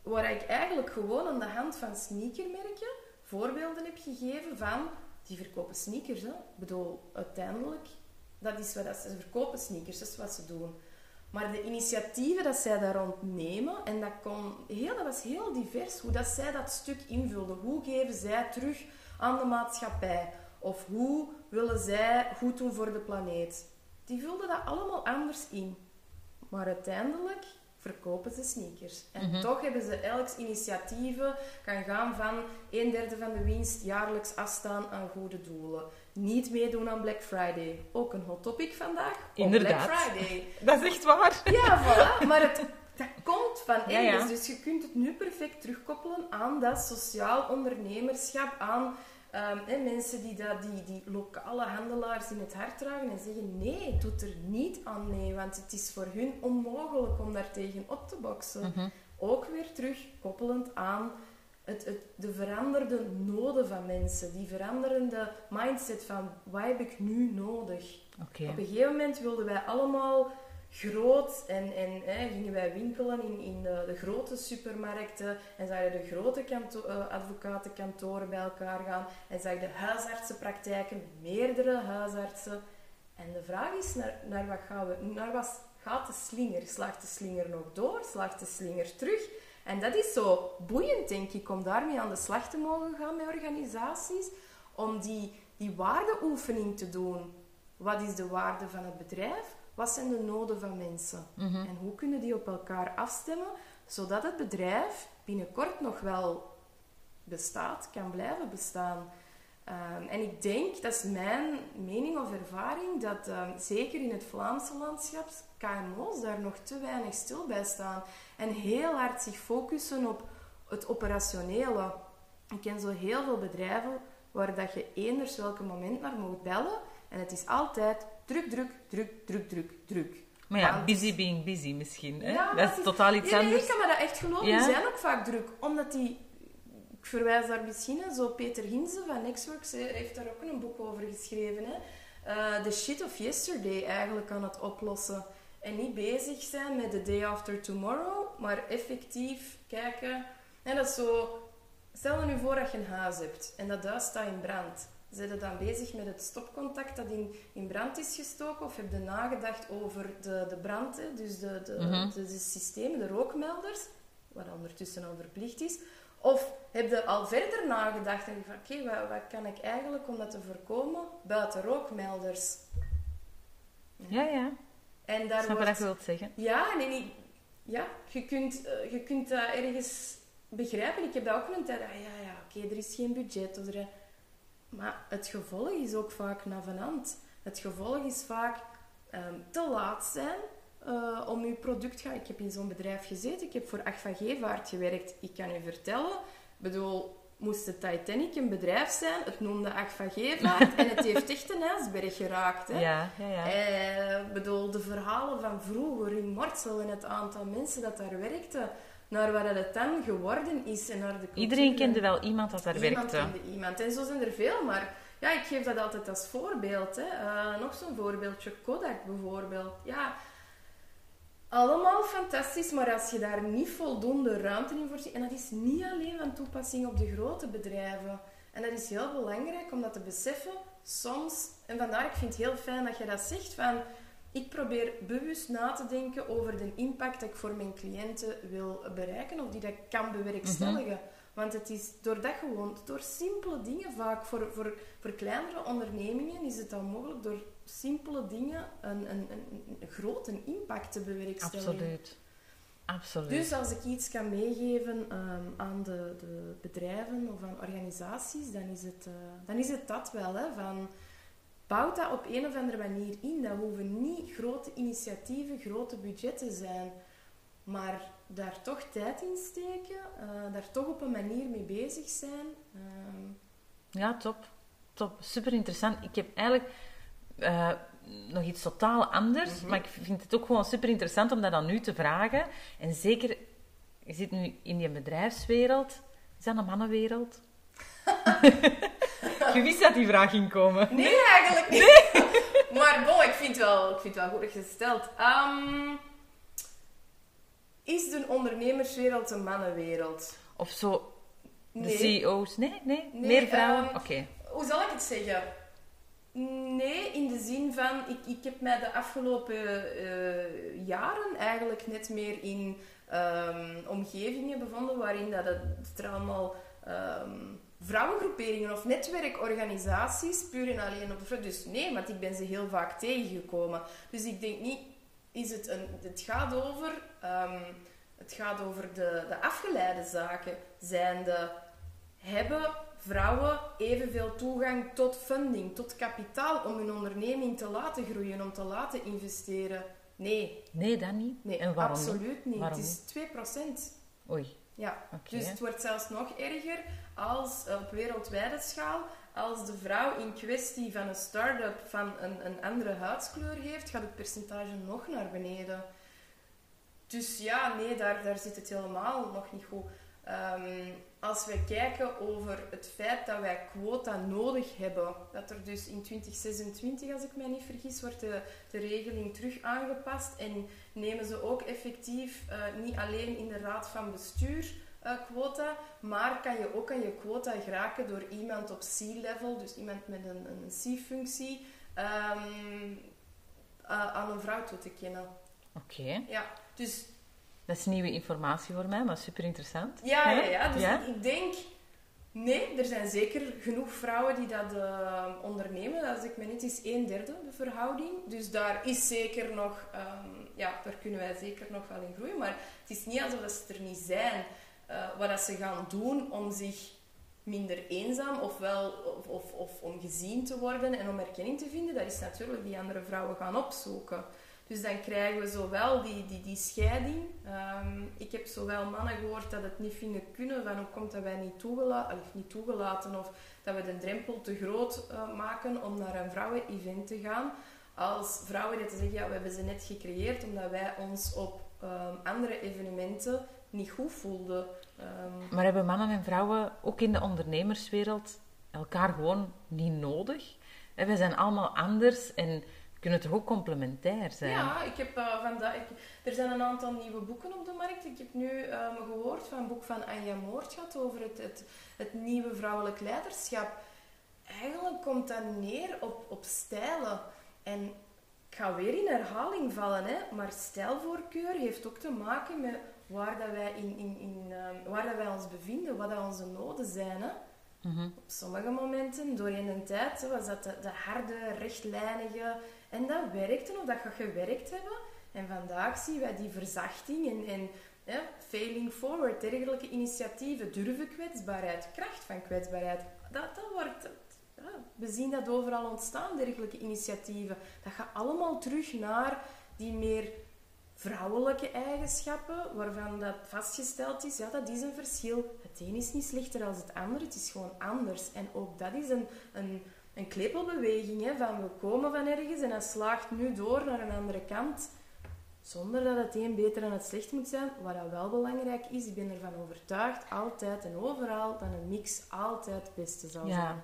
Waar ik eigenlijk gewoon aan de hand van sneakermerken voorbeelden heb gegeven van die verkopen sneakers. Hè. Ik bedoel, uiteindelijk, dat is wat ze verkopen sneakers, dat is wat ze doen. Maar de initiatieven dat zij daar rond nemen, en dat, kon heel, dat was heel divers, hoe dat zij dat stuk invulden. Hoe geven zij terug aan de maatschappij? Of hoe willen zij goed doen voor de planeet? Die vulden dat allemaal anders in. Maar uiteindelijk verkopen ze sneakers. En Mhm. toch hebben ze elks initiatieven kan gaan van een derde van de winst jaarlijks afstaan aan goede doelen. Niet meedoen aan Black Friday. Ook een hot topic vandaag. Inderdaad. Black Friday. Dat is echt waar. Ja, voilà. Maar het, dat komt van ergens. Dus je kunt het nu perfect terugkoppelen aan dat sociaal ondernemerschap, aan um, mensen die, dat, die, die lokale handelaars in het hart dragen en zeggen nee, doet er niet aan mee, want het is voor hun onmogelijk om daar tegen op te boksen. Mhm. Ook weer terug koppelend aan het, het, de veranderde noden van mensen, die veranderende mindset van wat heb ik nu nodig. Op een gegeven moment wilden wij allemaal groot en, en hè, gingen wij winkelen in, in de, de grote supermarkten en zagen de grote uh, advocatenkantoren bij elkaar gaan en zagen de huisartsenpraktijken, meerdere huisartsen. En de vraag is, naar, naar wat gaan we, naar wat gaat de slinger? Slaagt de slinger nog door? Slaagt de slinger terug? En dat is zo boeiend, denk ik, om daarmee aan de slag te mogen gaan met organisaties, om die, die waardeoefening te doen. Wat is de waarde van het bedrijf? Wat zijn de noden van mensen? Mhm. En hoe kunnen die op elkaar afstemmen, zodat het bedrijf binnenkort nog wel bestaat, kan blijven bestaan. Ehm, en ik denk, dat is mijn mening of ervaring, dat ehm, zeker in het Vlaamse landschap KMO's daar nog te weinig stil bij staan. En heel hard zich focussen op het operationele. Ik ken zo heel veel bedrijven waar dat je eenders welke moment naar moet bellen. En het is altijd druk, druk, druk, druk, druk, druk. Maar ja, busy being busy misschien. Hè? Ja, dat, is, totaal iets anders. Nee, ik kan me dat echt geloven. Die zijn ook vaak druk. Omdat die... Ik verwijs daar misschien, zo Peter Hinze van Nextworks heeft daar ook een boek over geschreven. Hè? Uh, the shit of yesterday eigenlijk aan het oplossen. En niet bezig zijn met the day after tomorrow, maar effectief kijken. En dat is zo... Stel je nu voor dat je een huis hebt en dat huis staat in brand zijn je dan bezig met het stopcontact dat in, in brand is gestoken? Of heb je nagedacht over de, de brand, hè? dus de, de, mhm. de, de, systemen, de rookmelders, wat ondertussen al verplicht is? Of heb je al verder nagedacht en van oké, wat, wat, kan ik eigenlijk om dat te voorkomen buiten rookmelders? Ja, ja. En daar Snap wordt... wat je wilt zeggen. Ja, nee, ja je, kunt, uh, je kunt dat ergens begrijpen. Ik heb dat ook een tijd. Ah, ja, ja, oké, er is geen budget. Of er, maar het gevolg is ook vaak navenant. Het gevolg is vaak um, te laat zijn uh, om uw product te gaan. Ik heb in zo'n bedrijf gezeten. Ik heb voor Agfa gewerkt. Ik kan u vertellen. Ik bedoel, moest de Titanic een bedrijf zijn, het noemde Agfa en het heeft echt een ijsberg geraakt. Hè? Ja, ja, ja. Eh, bedoel, de verhalen van vroeger in Mortsel en het aantal mensen dat daar werkten naar wat het dan geworden is. En naar de Iedereen kende wel iemand dat daar iemand werkte. Kende iemand. En zo zijn er veel, maar ja, ik geef dat altijd als voorbeeld. Hè. Uh, nog zo'n voorbeeldje, Kodak bijvoorbeeld. Ja, allemaal fantastisch, maar als je daar niet voldoende ruimte in voorziet... En dat is niet alleen van toepassing op de grote bedrijven. En dat is heel belangrijk om dat te beseffen. Soms, en vandaar, ik vind het heel fijn dat je dat zegt, van ik probeer bewust na te denken over de impact dat ik voor mijn cliënten wil bereiken of die dat kan bewerkstelligen. Mhm. Want het is door dat gewoon, door simpele dingen vaak, voor, voor, voor kleinere ondernemingen is het dan mogelijk door simpele dingen een, een, een, grote impact te bewerkstelligen. Absoluut. Absoluut. Dus als ik iets kan meegeven ehm, aan de, de bedrijven of aan organisaties, dan is het, uh, dan is het dat wel. Hè, van, bouwt dat op een of andere manier in. Dat hoeven niet grote initiatieven, grote budgetten zijn. Maar daar toch tijd in steken, uh, daar toch op een manier mee bezig zijn. Uh... Ja, top. Top. Super interessant. Ik heb eigenlijk uh, nog iets totaal anders, mhm. maar ik vind het ook gewoon super interessant om dat dan nu te vragen. En zeker, je zit nu in die bedrijfswereld. Is dat een mannenwereld? Je wist dat die vraag ging komen. Nee, eigenlijk niet. maar bon, ik vind, wel, ik vind het wel goed gesteld. Um, is de ondernemerswereld een mannenwereld? Of zo, de CEO's? Nee, nee, meer vrouwen? Ehm, Oké. Hoe zal ik het zeggen? Nee, in de zin van, ik, ik heb mij de afgelopen uh, jaren eigenlijk net meer in um, omgevingen bevonden waarin dat het er allemaal um, vrouwengroeperingen of netwerkorganisaties puur en alleen op de vrouw. Dus nee, want ik ben ze heel vaak tegengekomen. Dus ik denk niet, is het een, het gaat over, um, het gaat over de, de afgeleide zaken. Zijn de, hebben vrouwen evenveel toegang tot funding, tot kapitaal om hun onderneming te laten groeien, om te laten investeren? Nee. Nee, dat niet? Nee, en waarom absoluut niet. Waarom het is 2%. Oei. Ja, dus het wordt zelfs nog erger als op wereldwijde schaal. Als de vrouw in kwestie van een start-up van een, een andere huidskleur heeft, gaat het percentage nog naar beneden. Dus ja, nee, daar, daar zit het helemaal nog niet goed. Ehm, als we kijken over het feit dat wij quota nodig hebben, dat er dus in 2026, als ik mij niet vergis, wordt de, de regeling terug aangepast en nemen ze ook effectief uh, niet alleen in de raad van bestuur uh, quota, maar kan je ook aan je quota geraken door iemand op C-level, dus iemand met een, een C-functie, um, uh, aan een vrouw toe te kennen. Oké. Ja, dus dat is nieuwe informatie voor mij, maar super interessant. Ja, ja, ja. Dus ja? Ik, denk, nee, er zijn zeker genoeg vrouwen die dat uh, ondernemen. Als ik me niet is een derde de verhouding. Dus daar is zeker nog, um, ja, daar kunnen wij zeker nog wel in groeien. Maar het is niet alsof ze er niet zijn. Uh, wat dat ze gaan doen om zich minder eenzaam of, wel, of, of, of om gezien te worden en om erkenning te vinden, dat is natuurlijk die andere vrouwen gaan opzoeken. Dus dan krijgen we zowel die, die, die scheiding. Ehm, ik heb zowel mannen gehoord dat het niet vinden kunnen, van hoe komt dat wij niet, toegelaten, of niet toegelaten of dat we de drempel te groot uh, maken om naar een vrouwen-event te gaan. Als vrouwen die te zeggen, ja, we hebben ze net gecreëerd omdat wij ons op um, andere evenementen niet goed voelden. Um, maar hebben mannen en vrouwen ook in de ondernemerswereld elkaar gewoon niet nodig? En wij zijn allemaal anders en kunnen toch ook complementair zijn? Ja, ik heb, uh, vandaag, ik, er zijn een aantal nieuwe boeken op de markt. Ik heb nu um, gehoord van een boek van Anja Moortschat over het, het, het, nieuwe vrouwelijk leiderschap. Eigenlijk komt dat neer op, op stijlen. En ik ga weer in herhaling vallen, hè, maar stijlvoorkeur heeft ook te maken met waar, dat wij, in, in, in, uh, waar dat wij ons bevinden, wat dat onze noden zijn. Hè. Mm Op sommige momenten, doorheen de tijd, was dat de, de harde, rechtlijnige, en dat werkte of dat gaat gewerkt hebben. En vandaag zien wij die verzachting en, en failing forward, dergelijke initiatieven, durven kwetsbaarheid, kracht van kwetsbaarheid. Dat, dat wordt, we zien dat overal ontstaan, dergelijke initiatieven. Dat gaat allemaal terug naar die meer vrouwelijke eigenschappen, waarvan dat vastgesteld is, ja, dat is een verschil. Het een is niet slechter dan het ander, het is gewoon anders. En ook dat is een, een een klepelbeweging. Hè, van we komen van ergens en dat slaagt nu door naar een andere kant. Zonder dat het een beter dan het slecht moet zijn. Wat dat wel belangrijk is, ik ben ervan overtuigd, altijd en overal, dat een mix altijd het beste zal ja. zijn.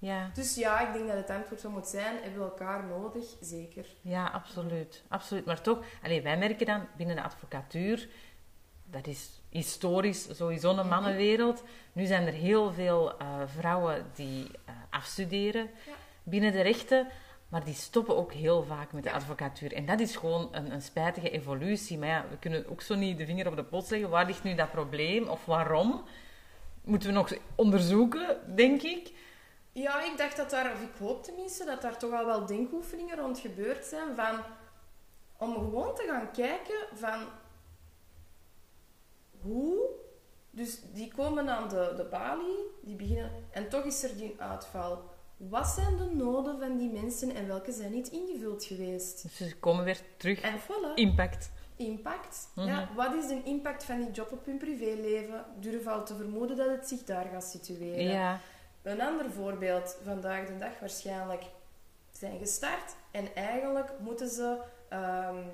Ja. Dus ja, ik denk dat het antwoord zo moet zijn, hebben we elkaar nodig? Zeker. Ja, absoluut. absoluut. Maar toch, allez, wij merken dan binnen de advocatuur, dat is historisch sowieso een mannenwereld. Nu zijn er heel veel uh, vrouwen die uh, afstuderen ja. binnen de rechten, maar die stoppen ook heel vaak met de advocatuur. En dat is gewoon een, een, spijtige evolutie. Maar ja, we kunnen ook zo niet de vinger op de pols leggen. Waar ligt nu dat probleem of waarom? Moeten we nog onderzoeken, denk ik. Ja, ik dacht dat daar, of ik hoop tenminste, dat daar toch al wel denkoefeningen rond gebeurd zijn van om gewoon te gaan kijken van hoe. Dus die komen aan de, de balie, die beginnen, en toch is er die uitval. Wat zijn de noden van die mensen en welke zijn niet ingevuld geweest? Dus ze komen weer terug. En voilà. Impact. Impact. ja, mhm. wat is de impact van die job op hun privéleven? Durf al te vermoeden dat het zich daar gaat situeren. Ja. Een ander voorbeeld, vandaag de dag waarschijnlijk, zijn gestart en eigenlijk moeten ze um,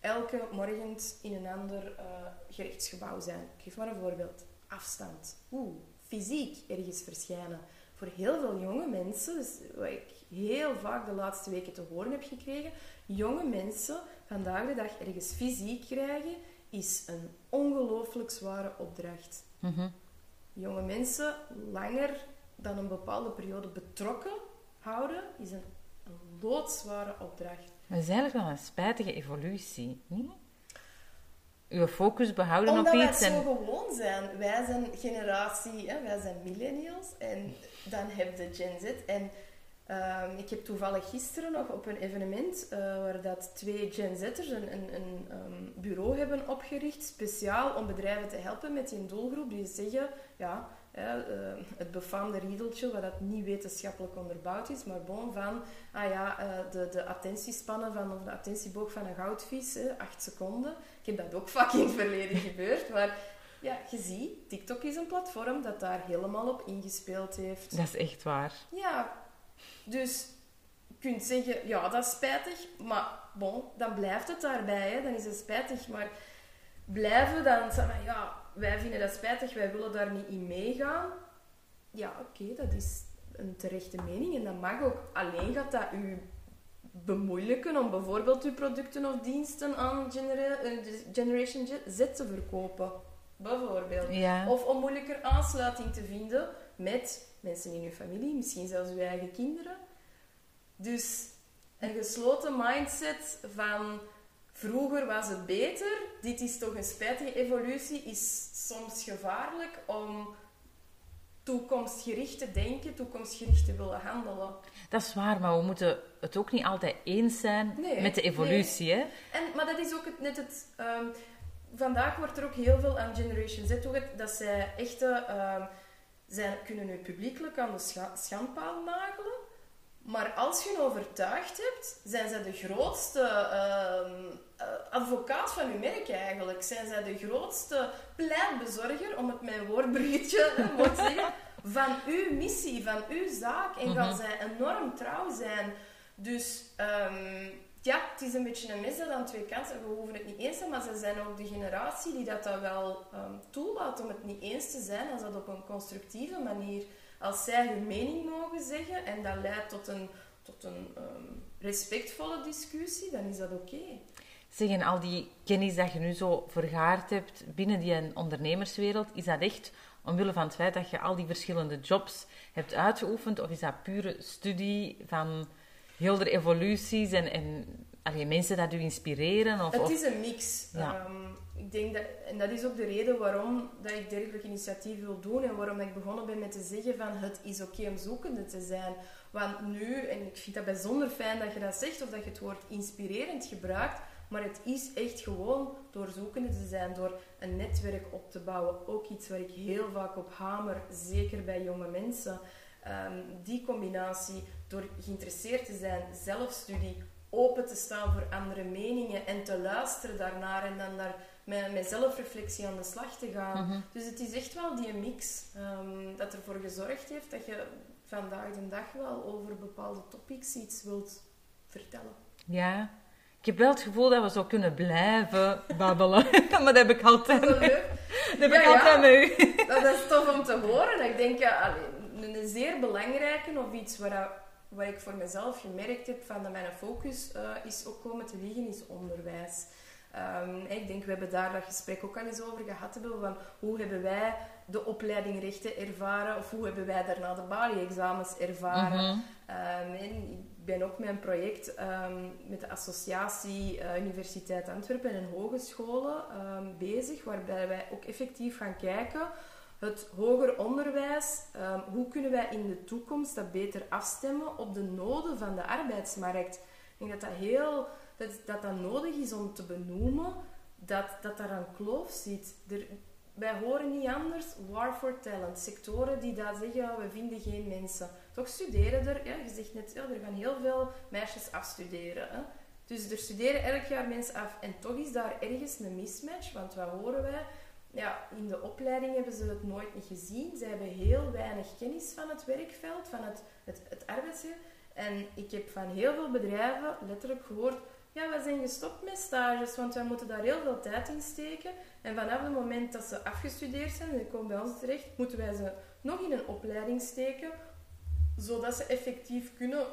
elke morgen in een ander uh, gerechtsgebouw zijn. Ik geef maar een voorbeeld. Afstand. Oeh, fysiek ergens verschijnen. Voor heel veel jonge mensen, dus wat ik heel vaak de laatste weken te horen heb gekregen, jonge mensen vandaag de dag ergens fysiek krijgen, is een ongelooflijk zware opdracht. Mhm. Jonge mensen langer dan een bepaalde periode betrokken houden, is een, een loodzware opdracht. Maar het is eigenlijk wel een spijtige evolutie, niet? Uw focus behouden Omdat op iets. Omdat wij zo gewoon zijn. Wij zijn generatie, hè, wij zijn millennials en dan heb je Gen Z. En Ehm, ik heb toevallig gisteren nog op een evenement uh, waar dat twee Gen Z'ers een, een, een um, bureau hebben opgericht, speciaal om bedrijven te helpen met die doelgroep. Die zeggen, ja, uh, het befaamde riedeltje, wat dat niet wetenschappelijk onderbouwd is, maar bon, van, ah ja, uh, de, de attentiespannen van, of de attentieboog van een goudvis, acht seconden. Ik heb dat ook vaak in het verleden gebeurd, maar ja, je ziet, TikTok is een platform dat daar helemaal op ingespeeld heeft. Dat is echt waar. Ja, dus je kunt zeggen, ja, dat is spijtig, maar bon, dan blijft het daarbij. Hè. Dan is het spijtig, maar blijven dan zeggen, ja, wij vinden dat spijtig, wij willen daar niet in meegaan. Ja, oké, dat is een terechte mening en dat mag ook. Alleen gaat dat u bemoeilijken om bijvoorbeeld uw producten of diensten aan eh, Generation Z te verkopen. Bijvoorbeeld. Of om moeilijker aansluiting te vinden met mensen in uw familie, misschien zelfs uw eigen kinderen. Dus een gesloten mindset van vroeger was het beter, dit is toch een spijtige evolutie, is soms gevaarlijk om toekomstgericht te denken, toekomstgericht te willen handelen. Dat is waar, maar we moeten het ook niet altijd eens zijn met de evolutie. Hè? En, maar dat is ook het, net het... Ehm, vandaag wordt er ook heel veel aan Generation Z toegezegd dat zij echte... Uh, zij kunnen nu publiekelijk aan de schandpaal nagelen. Maar als je overtuigd hebt, zijn zij de grootste ehm, eh, advocaat van uw merk eigenlijk. Zijn zij de grootste pleitbezorger, om het mijn woordbruggetje te zeggen, van uw missie, van uw zaak. En gaan mhm. zij enorm trouw zijn. Dus um, ja, het is een beetje een mes dat aan twee kanten. We hoeven het niet eens te zijn, maar ze zijn ook de generatie die dat, dat wel um, toelaat om het niet eens te zijn, als dat op een constructieve manier. Als zij hun mening mogen zeggen en dat leidt tot een, tot een um, respectvolle discussie, dan is dat oké. Okay. Zeg, en al die kennis dat je nu zo vergaard hebt binnen die ondernemerswereld, is dat echt omwille van het feit dat je al die verschillende jobs hebt uitgeoefend? Of is dat pure studie van heel de evoluties en, en allee, mensen dat u inspireren? Of, het is een mix. Ehm, ik denk dat, en dat is ook de reden waarom dat ik dergelijke initiatief wil doen en waarom ik begonnen ben met te zeggen van het is oké om zoekende te zijn. Want nu, en ik vind dat bijzonder fijn dat je dat zegt of dat je het woord inspirerend gebruikt, maar het is echt gewoon door zoekende te zijn, door een netwerk op te bouwen. Ook iets waar ik heel vaak op hamer, zeker bij jonge mensen. Ehm, die combinatie, door geïnteresseerd te zijn, zelfstudie, open te staan voor andere meningen en te luisteren daarnaar en dan daar met, met zelfreflectie aan de slag te gaan. Mhm. Dus het is echt wel die mix um, dat ervoor gezorgd heeft dat je vandaag de dag wel over bepaalde topics iets wilt vertellen. Ja, ik heb wel het gevoel dat we zo kunnen blijven babbelen. maar dat heb ik altijd. Dat, heb ik altijd met u. Dat is tof om te horen. Ik denk, ja, een zeer belangrijke of iets waar, waar ik voor mezelf gemerkt heb van dat mijn focus uh, is ook komen te liggen, is onderwijs. Um, ik denk, we hebben daar dat gesprek ook al eens over gehad hebben, van hoe hebben wij de opleiding rechten ervaren, of hoe hebben wij daarna de Bali-examens ervaren. Mm ik ben ook met een project um, met de associatie uh, Universiteit Antwerpen en hogescholen bezig, waarbij wij ook effectief gaan kijken het hoger onderwijs, um, hoe kunnen wij in de toekomst dat beter afstemmen op de noden van de arbeidsmarkt? Ik denk dat dat heel dat, dat, dat nodig is om te benoemen dat, dat daar een kloof zit. Er, wij horen niet anders war for talent. Sectoren die daar zeggen, we vinden geen mensen. Toch studeren er, je zegt net, er gaan heel veel meisjes afstuderen. Hè. Dus er studeren elk jaar mensen af. En toch is daar ergens een mismatch, want wat horen wij? Ja, in de opleiding hebben ze het nooit niet gezien. Ze hebben heel weinig kennis van het werkveld, van het, het, het arbeidsleven. En ik heb van heel veel bedrijven letterlijk gehoord, ja, we zijn gestopt met stages, want wij moeten daar heel veel tijd in steken. En vanaf het moment dat ze afgestudeerd zijn en komen bij ons terecht, moeten wij ze nog in een opleiding steken, zodat ze effectief kunnen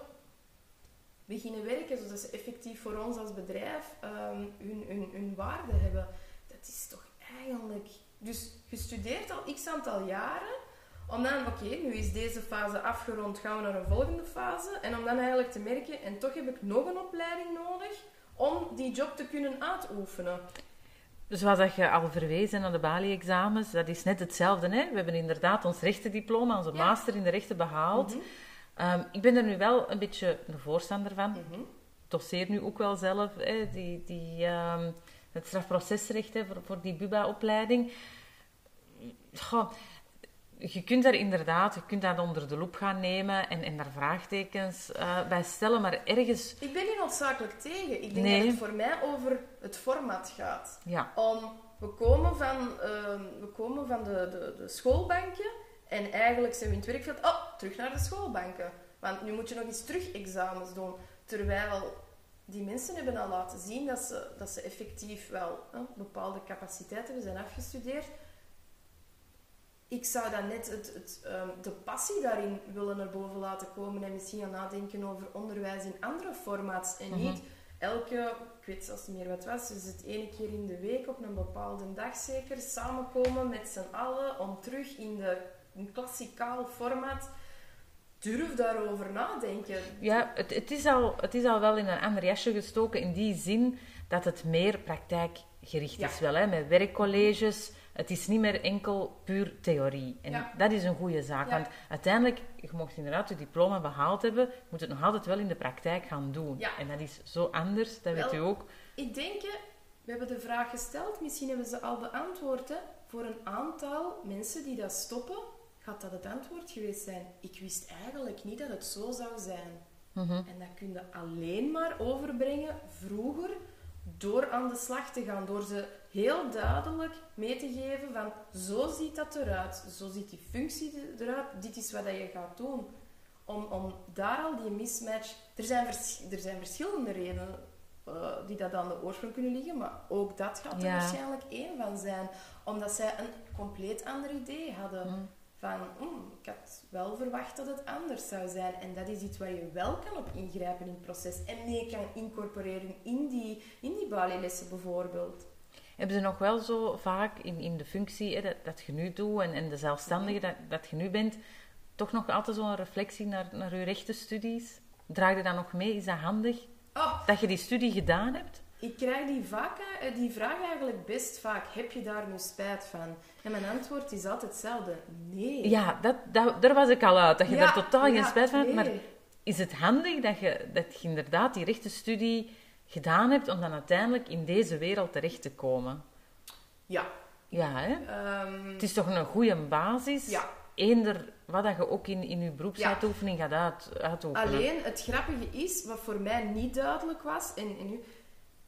beginnen werken, zodat ze effectief voor ons als bedrijf um, hun, hun, hun waarde hebben. Dat is toch eigenlijk... Dus gestudeerd al x aantal jaren, om dan, oké, nu is deze fase afgerond, gaan we naar een volgende fase. En om dan eigenlijk te merken, en toch heb ik nog een opleiding nodig om die job te kunnen uitoefenen. Dus zoals dat je al verwezen naar de Bali-examens, dat is net hetzelfde. Hè? We hebben inderdaad ons rechtendiploma, onze master in de rechten behaald. Mhm. Ehm, ik ben er nu wel een beetje een voorstander van. Mm Doseer nu ook wel zelf hè, die, die, um, het strafprocesrecht hè, voor, voor die BUBA-opleiding. je kunt daar inderdaad, je kunt dat onder de loep gaan nemen en, en daar vraagtekens uh, bij stellen, maar ergens... Ik ben niet noodzakelijk tegen. Ik denk dat het voor mij over het format gaat. Ja. Om, we komen van, uh, we komen van de, de, de schoolbanken en eigenlijk zijn we in het werkveld, oh, terug naar de schoolbanken. Want nu moet je nog eens terug examens doen. Terwijl die mensen hebben al laten zien dat ze, dat ze effectief wel bepaalde capaciteiten hebben, zijn afgestudeerd. Ik zou dan net het, het, um, de passie daarin willen naar boven laten komen en misschien gaan nadenken over onderwijs in andere formats. En niet mhm. elke, ik weet zelfs niet meer wat het was, dus het ene keer in de week op een bepaalde dag zeker samenkomen met z'n allen om terug in de een klassikaal format durf daarover nadenken. Ja, het, het, is al, het is al wel in een ander jasje gestoken in die zin dat het meer praktijkgericht is wel, hè, met werkcolleges. Het is niet meer enkel puur theorie. En dat is een goede zaak. Want uiteindelijk, je mocht inderdaad je diploma behaald hebben, moet het nog altijd wel in de praktijk gaan doen. En dat is zo anders, dat weet u ook. Ik denk, we hebben de vraag gesteld, misschien hebben ze al beantwoord. Hè, voor een aantal mensen die dat stoppen, gaat dat het antwoord geweest zijn. Ik wist eigenlijk niet dat het zo zou zijn. Mhm. En dat kun je alleen maar overbrengen vroeger door aan de slag te gaan. Door ze heel duidelijk mee te geven van zo ziet dat eruit. Zo ziet die functie eruit. Dit is wat je gaat doen. Om, om daar al die mismatch... Er zijn, er zijn verschillende redenen uh, die dat aan de oorsprong kunnen liggen. Maar ook dat gaat er waarschijnlijk één van zijn. Omdat zij een compleet ander idee hadden. Mhm van mm, ik had wel verwacht dat het anders zou zijn. En dat is iets waar je wel kan op ingrijpen in het proces en mee kan incorporeren in die, in die lessen bijvoorbeeld. Hebben ze nog wel zo vaak in, in de functie hè, dat, dat je nu doet en, en de zelfstandige dat, dat je nu bent, toch nog altijd zo'n reflectie naar, naar je rechtenstudies? Draag je dat nog mee? Is dat handig? Oh. Dat je die studie gedaan hebt? Ik krijg die, vaak, eh, die vraag eigenlijk best vaak. Heb je daar nu spijt van? En mijn antwoord is altijd hetzelfde. Nee. Ja, dat, dat, daar was ik al uit. Dat je daar totaal geen spijt van hebt. Maar is het handig dat je, dat je inderdaad die rechtenstudie gedaan hebt om dan uiteindelijk in deze wereld terecht te komen? Ja. Ja, hè? Ehm, het is toch een goede basis? Ja. Eender wat dat je ook in, in je beroepsuitoefening gaat uit, uitoefenen. Alleen, het grappige is, wat voor mij niet duidelijk was, en, en nu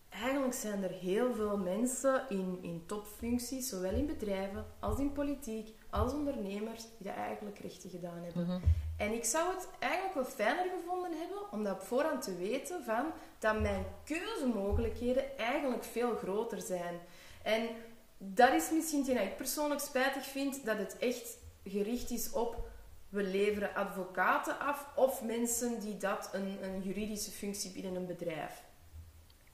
eigenlijk zijn er heel veel mensen in, in topfuncties, zowel in bedrijven als in politiek, als ondernemers, die dat eigenlijk rechten gedaan hebben. Mhm. En ik zou het eigenlijk wel fijner gevonden hebben om dat op voorhand te weten van dat mijn keuzemogelijkheden eigenlijk veel groter zijn. En dat is misschien hetgeen dat ik persoonlijk spijtig vind, dat het echt gericht is op we leveren advocaten af of mensen die dat een, een juridische functie binnen een bedrijf.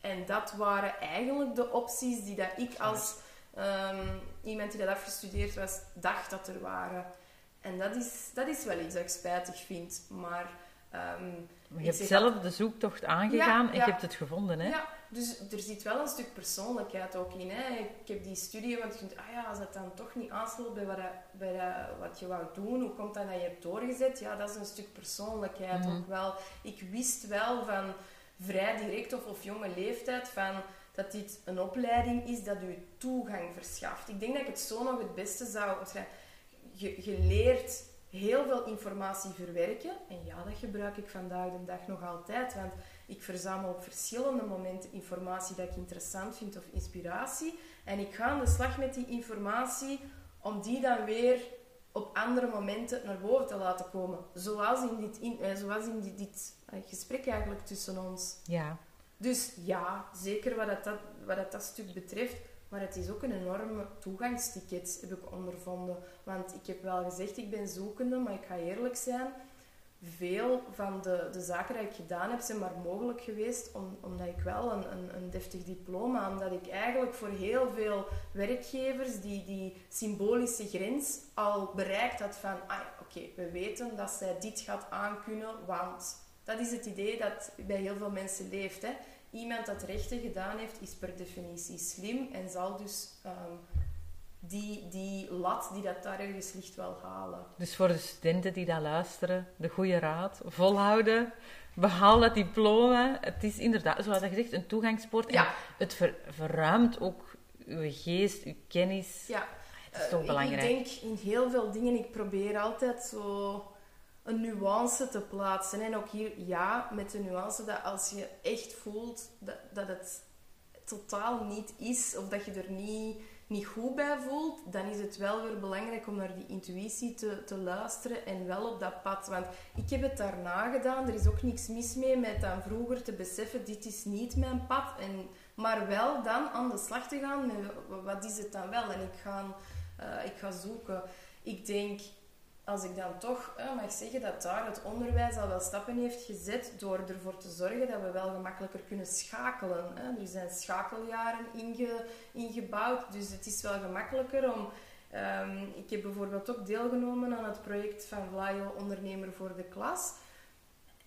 En dat waren eigenlijk de opties die dat ik als ehm, iemand die dat afgestudeerd was, dacht dat er waren. En dat is, dat is wel iets dat ik spijtig vind. Maar, um, je hebt zelf de zoektocht aangegaan en je hebt het gevonden, hè? Ja, dus er zit wel een stuk persoonlijkheid ook in. Hè? Ik heb die studie, want je denkt, ah ja, als dat dan toch niet aansluit bij wat, bij wat je wou doen, hoe komt dat dat je hebt doorgezet? Ja, dat is een stuk persoonlijkheid mhm. ook wel. Ik wist wel van vrij direct of, of jonge leeftijd van dat dit een opleiding is dat u toegang verschaft. Ik denk dat ik het zo nog het beste zou omschrijven. Je leert heel veel informatie verwerken. En ja, dat gebruik ik vandaag de dag nog altijd. Want ik verzamel op verschillende momenten informatie dat ik interessant vind of inspiratie. En ik ga aan de slag met die informatie om die dan weer op andere momenten naar boven te laten komen. Zoals in dit, in, eh, zoals in dit, dit eh, gesprek eigenlijk tussen ons. Ja. Dus ja, zeker wat dat, wat dat, dat stuk betreft. Maar het is ook een enorme toegangsticket, heb ik ondervonden. Want ik heb wel gezegd, ik ben zoekende, maar ik ga eerlijk zijn veel van de, de zaken die ik gedaan heb, zijn maar mogelijk geweest om, omdat ik wel een, een, een deftig diploma, omdat ik eigenlijk voor heel veel werkgevers die, die symbolische grens al bereikt had van, ah, oké, we weten dat zij dit gaat aankunnen, want dat is het idee dat bij heel veel mensen leeft. Hè. Iemand dat rechten gedaan heeft, is per definitie slim en zal dus um, die, die lat die dat daar ergens ligt wel halen. Dus voor de studenten die dat luisteren, de goede raad, volhouden, behaal dat diploma. Het is inderdaad, zoals je zegt, een toegangspoort. Ja. En het verruimt ook uw geest, uw kennis. Ja. Het is toch uh, belangrijk. Ik denk in heel veel dingen, ik probeer altijd zo een nuance te plaatsen. En ook hier, ja, met de nuance dat als je echt voelt dat, dat het totaal niet is, of dat je er niet, niet goed bij voelt, dan is het wel weer belangrijk om naar die intuïtie te, te luisteren en wel op dat pad. Want ik heb het daarna gedaan, er is ook niks mis mee met dan vroeger te beseffen, dit is niet mijn pad. En, maar wel dan aan de slag te gaan met wat is het dan wel. En ik ga, uh, ik ga zoeken. Ik denk als ik dan toch eh, mag zeggen dat daar het onderwijs al wel stappen heeft gezet door ervoor te zorgen dat we wel gemakkelijker kunnen schakelen. Hè. Er zijn schakeljaren inge, ingebouwd, dus het is wel gemakkelijker om... Um, ik heb bijvoorbeeld ook deelgenomen aan het project van Vlaio Ondernemer voor de Klas.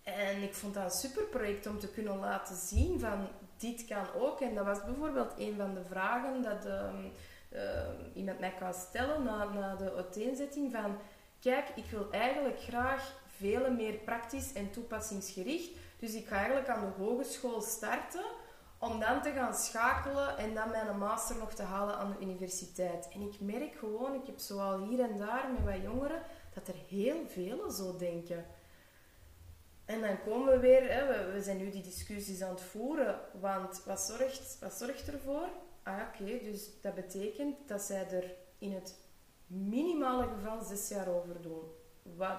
En ik vond dat een super project om te kunnen laten zien van dit kan ook. En dat was bijvoorbeeld een van de vragen dat um, iemand mij kan stellen na, na de uiteenzetting van kijk, ik wil eigenlijk graag veel meer praktisch en toepassingsgericht. Dus ik ga eigenlijk aan de hogeschool starten om dan te gaan schakelen en dan mijn master nog te halen aan de universiteit. En ik merk gewoon, ik heb zoal hier en daar met wat jongeren, dat er heel velen zo denken. En dan komen we weer, hè, we, zijn nu die discussies aan het voeren, want wat zorgt, wat zorgt ervoor? Ah, oké, dus dat betekent dat zij er in het minimale geval zes jaar over doen. Wat,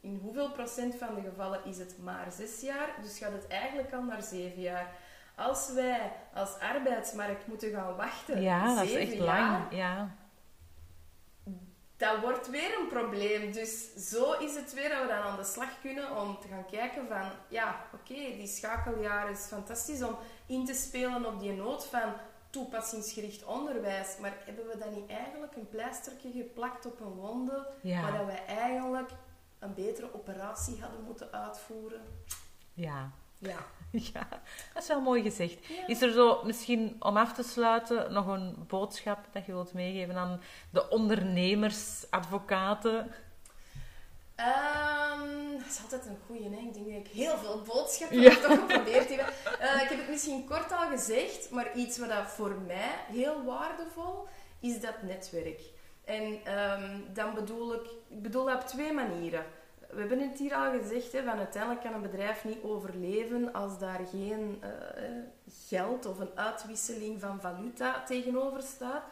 in hoeveel procent van de gevallen is het maar zes jaar? Dus gaat het eigenlijk al naar zeven jaar. Als wij als arbeidsmarkt moeten gaan wachten, ja, dat is echt jaar, lang. Ja. Dat wordt weer een probleem. Dus zo is het weer dat we dan aan de slag kunnen om te gaan kijken van, ja, oké, die schakeljaar is fantastisch om in te spelen op die nood van toepassingsgericht onderwijs. Maar hebben we dan niet eigenlijk een pleistertje geplakt op een wonde, ja. waar wij eigenlijk een betere operatie hadden moeten uitvoeren? Ja. Ja. Ja, dat is wel mooi gezegd. Is er zo misschien om af te sluiten nog een boodschap dat je wilt meegeven aan de ondernemers, advocaten? Um, dat is altijd een goeie, hè? Ik denk dat ik heel veel boodschappen ja. toch geprobeerd heb. Uh, ik heb het misschien kort al gezegd, maar iets wat dat voor mij heel waardevol is dat netwerk. En um, dan bedoel ik, ik bedoel dat op twee manieren. We hebben het hier al gezegd, hè, van uiteindelijk kan een bedrijf niet overleven als daar geen uh, geld of een uitwisseling van valuta tegenover staat.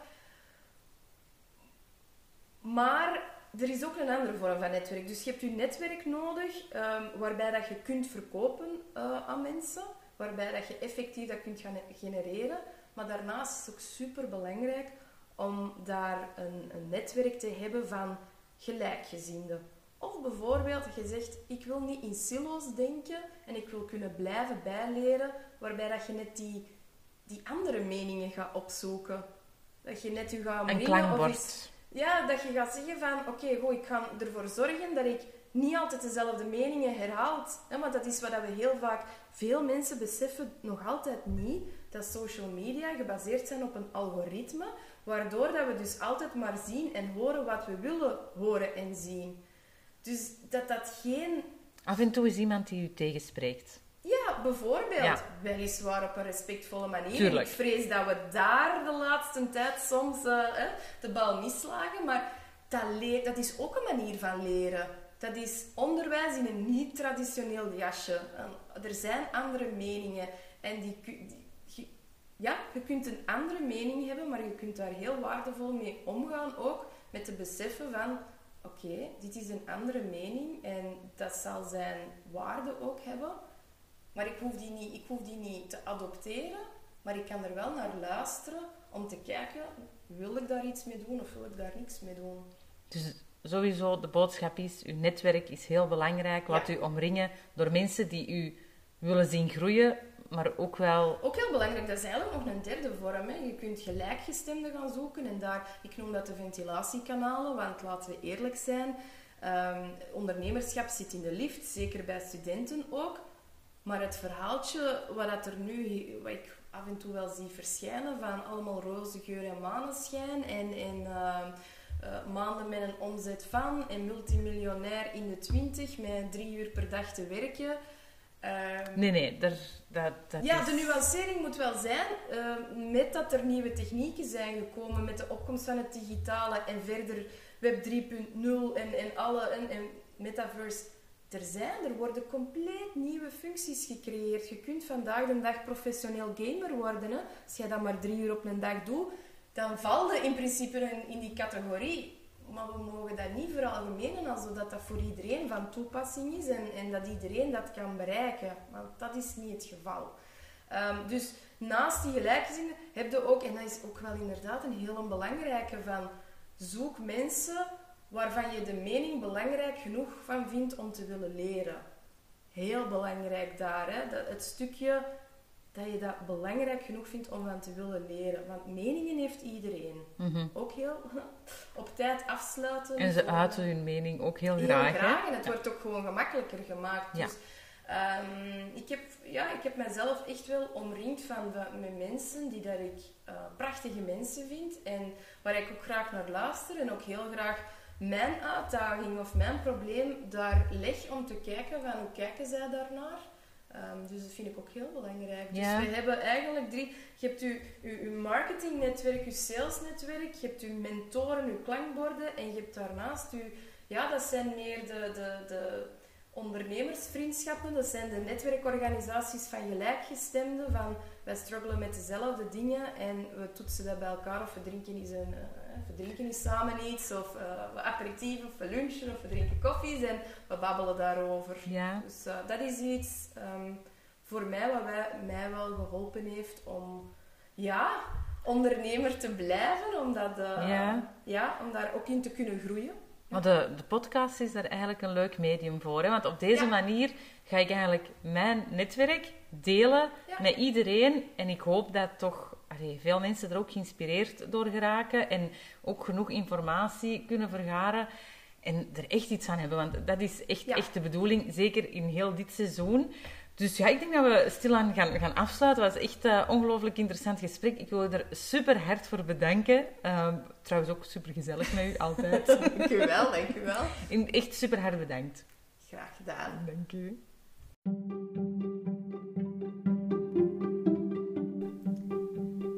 Maar er is ook een andere vorm van netwerk. Dus je hebt je netwerk nodig um, waarbij dat je kunt verkopen uh, aan mensen, waarbij dat je effectief dat kunt gaan genereren. Maar daarnaast is het ook super belangrijk om daar een, een netwerk te hebben van gelijkgezinden. Of bijvoorbeeld, je zegt, ik wil niet in silo's denken en ik wil kunnen blijven bijleren, waarbij dat je net die, die andere meningen gaat opzoeken. Dat je net je gaat Een klankbord. Ja, dat je gaat zeggen van, oké, ik ga ervoor zorgen dat ik niet altijd dezelfde meningen herhaalt. Hè, want dat is wat we heel vaak... Veel mensen beseffen nog altijd niet dat social media gebaseerd zijn op een algoritme, waardoor dat we dus altijd maar zien en horen wat we willen horen en zien. Dus dat dat geen... Af en toe is iemand die u tegenspreekt. Ja, bijvoorbeeld. Ja. Weliswaar op een respectvolle manier. Ik vrees dat we daar de laatste tijd soms uh, de bal mislagen. Maar dat, dat is ook een manier van leren. Dat is onderwijs in een niet-traditioneel jasje. Er zijn andere meningen. En die, die, ja, je kunt een andere mening hebben, maar je kunt daar heel waardevol mee omgaan. Ook met te beseffen van... Oké, dit is een andere mening en dat zal zijn waarde ook hebben. Maar ik hoef, die niet, ik hoef die niet te adopteren, maar ik kan er wel naar luisteren om te kijken, wil ik daar iets mee doen of wil ik daar niks mee doen? Dus sowieso, de boodschap is, uw netwerk is heel belangrijk. Laat u omringen door mensen die u willen zien groeien, maar ook wel... Ook heel belangrijk, dat is eigenlijk nog een derde vorm. Hè. Je kunt gelijkgestemden gaan zoeken en daar, ik noem dat de ventilatiekanalen, want laten we eerlijk zijn, um, ondernemerschap zit in de lift, zeker bij studenten ook. Maar het verhaaltje wat dat er nu, wat ik af en toe wel zie verschijnen, van allemaal roze geur en maneschijn en, en uh, maanden met een omzet van en multimiljonair in de twintig met drie uur per dag te werken. Ehm, nee, nee, daar, dat, dat Ja, de nuancering moet wel zijn, uh, met dat er nieuwe technieken zijn gekomen, met de opkomst van het digitale en verder Web 3.0 en, en alle en, en metaverse er zijn, er worden compleet nieuwe functies gecreëerd. Je kunt vandaag de dag professioneel gamer worden. Hè? Als je dat maar drie uur op een dag doet, dan val je in principe in die categorie. Maar we mogen dat niet veralgemenen alsof dat, dat voor iedereen van toepassing is en, en dat iedereen dat kan bereiken. Want dat is niet het geval. Um, dus naast die gelijkgezinnen heb je ook, en dat is ook wel inderdaad een heel belangrijke van, zoek mensen waarvan je de mening belangrijk genoeg van vindt om te willen leren. Heel belangrijk daar, hè? Dat, het stukje dat je dat belangrijk genoeg vindt om van te willen leren. Want meningen heeft iedereen. Mhm. Ook heel op tijd afsluiten. En ze uiten hun mening ook heel, graag. Heel graag. En het wordt ook gewoon gemakkelijker gemaakt. Dus um, ik, heb, ja, ik heb mezelf echt wel omringd van met mensen die dat ik uh, prachtige mensen vind. En waar ik ook graag naar luister. En ook heel graag mijn uitdaging of mijn probleem daar leg om te kijken van hoe kijken zij daarnaar. Um, dus dat vind ik ook heel belangrijk. Dus we hebben eigenlijk drie... Je hebt je, je, marketingnetwerk, je salesnetwerk, je hebt je mentoren, je klankborden en je hebt daarnaast je... Ja, dat zijn meer de, de, de ondernemersvriendschappen. Dat zijn de netwerkorganisaties van gelijkgestemden. Van wij struggelen met dezelfde dingen en we toetsen dat bij elkaar of we drinken eens een... Uh, we drinken eens samen iets, of uh, we aperitief, of we lunchen, of we drinken koffies en we babbelen daarover. Ja. Dus uh, dat is iets um, voor mij wat wij, mij wel geholpen heeft om ja, ondernemer te blijven, omdat, uh, ja. ja. om daar ook in te kunnen groeien. Maar de, de podcast is daar eigenlijk een leuk medium voor. Hè? Want op deze manier ga ik eigenlijk mijn netwerk delen met iedereen. En ik hoop dat toch veel mensen er ook geïnspireerd door geraken en ook genoeg informatie kunnen vergaren en er echt iets aan hebben. Want dat is echt, echt de bedoeling, zeker in heel dit seizoen. Dus ja, ik denk dat we stilaan gaan, gaan afsluiten. Het was echt een uh, ongelooflijk interessant gesprek. Ik wil je er super hard voor bedanken. Uh, trouwens ook super gezellig met u, altijd. dank u wel, dank u wel. Echt super hard bedankt. Graag gedaan. Dank u.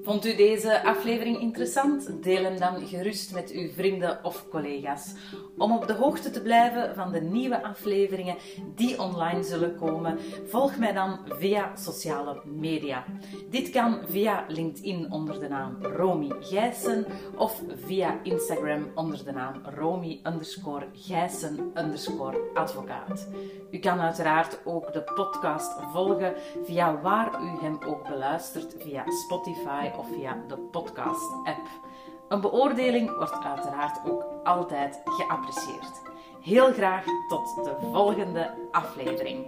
Vond u deze aflevering interessant? Deel hem dan gerust met uw vrienden of collega's. Om op de hoogte te blijven van de nieuwe afleveringen die online zullen komen, volg mij dan via sociale media. Dit kan via LinkedIn onder de naam Romy Gijssen of via Instagram onder de naam Romy underscore Gijssen underscore advocaat. U kan uiteraard ook de podcast volgen via waar u hem ook beluistert, via Spotify of via de podcast-app. Een beoordeling wordt uiteraard ook altijd geapprecieerd. Heel graag tot de volgende aflevering.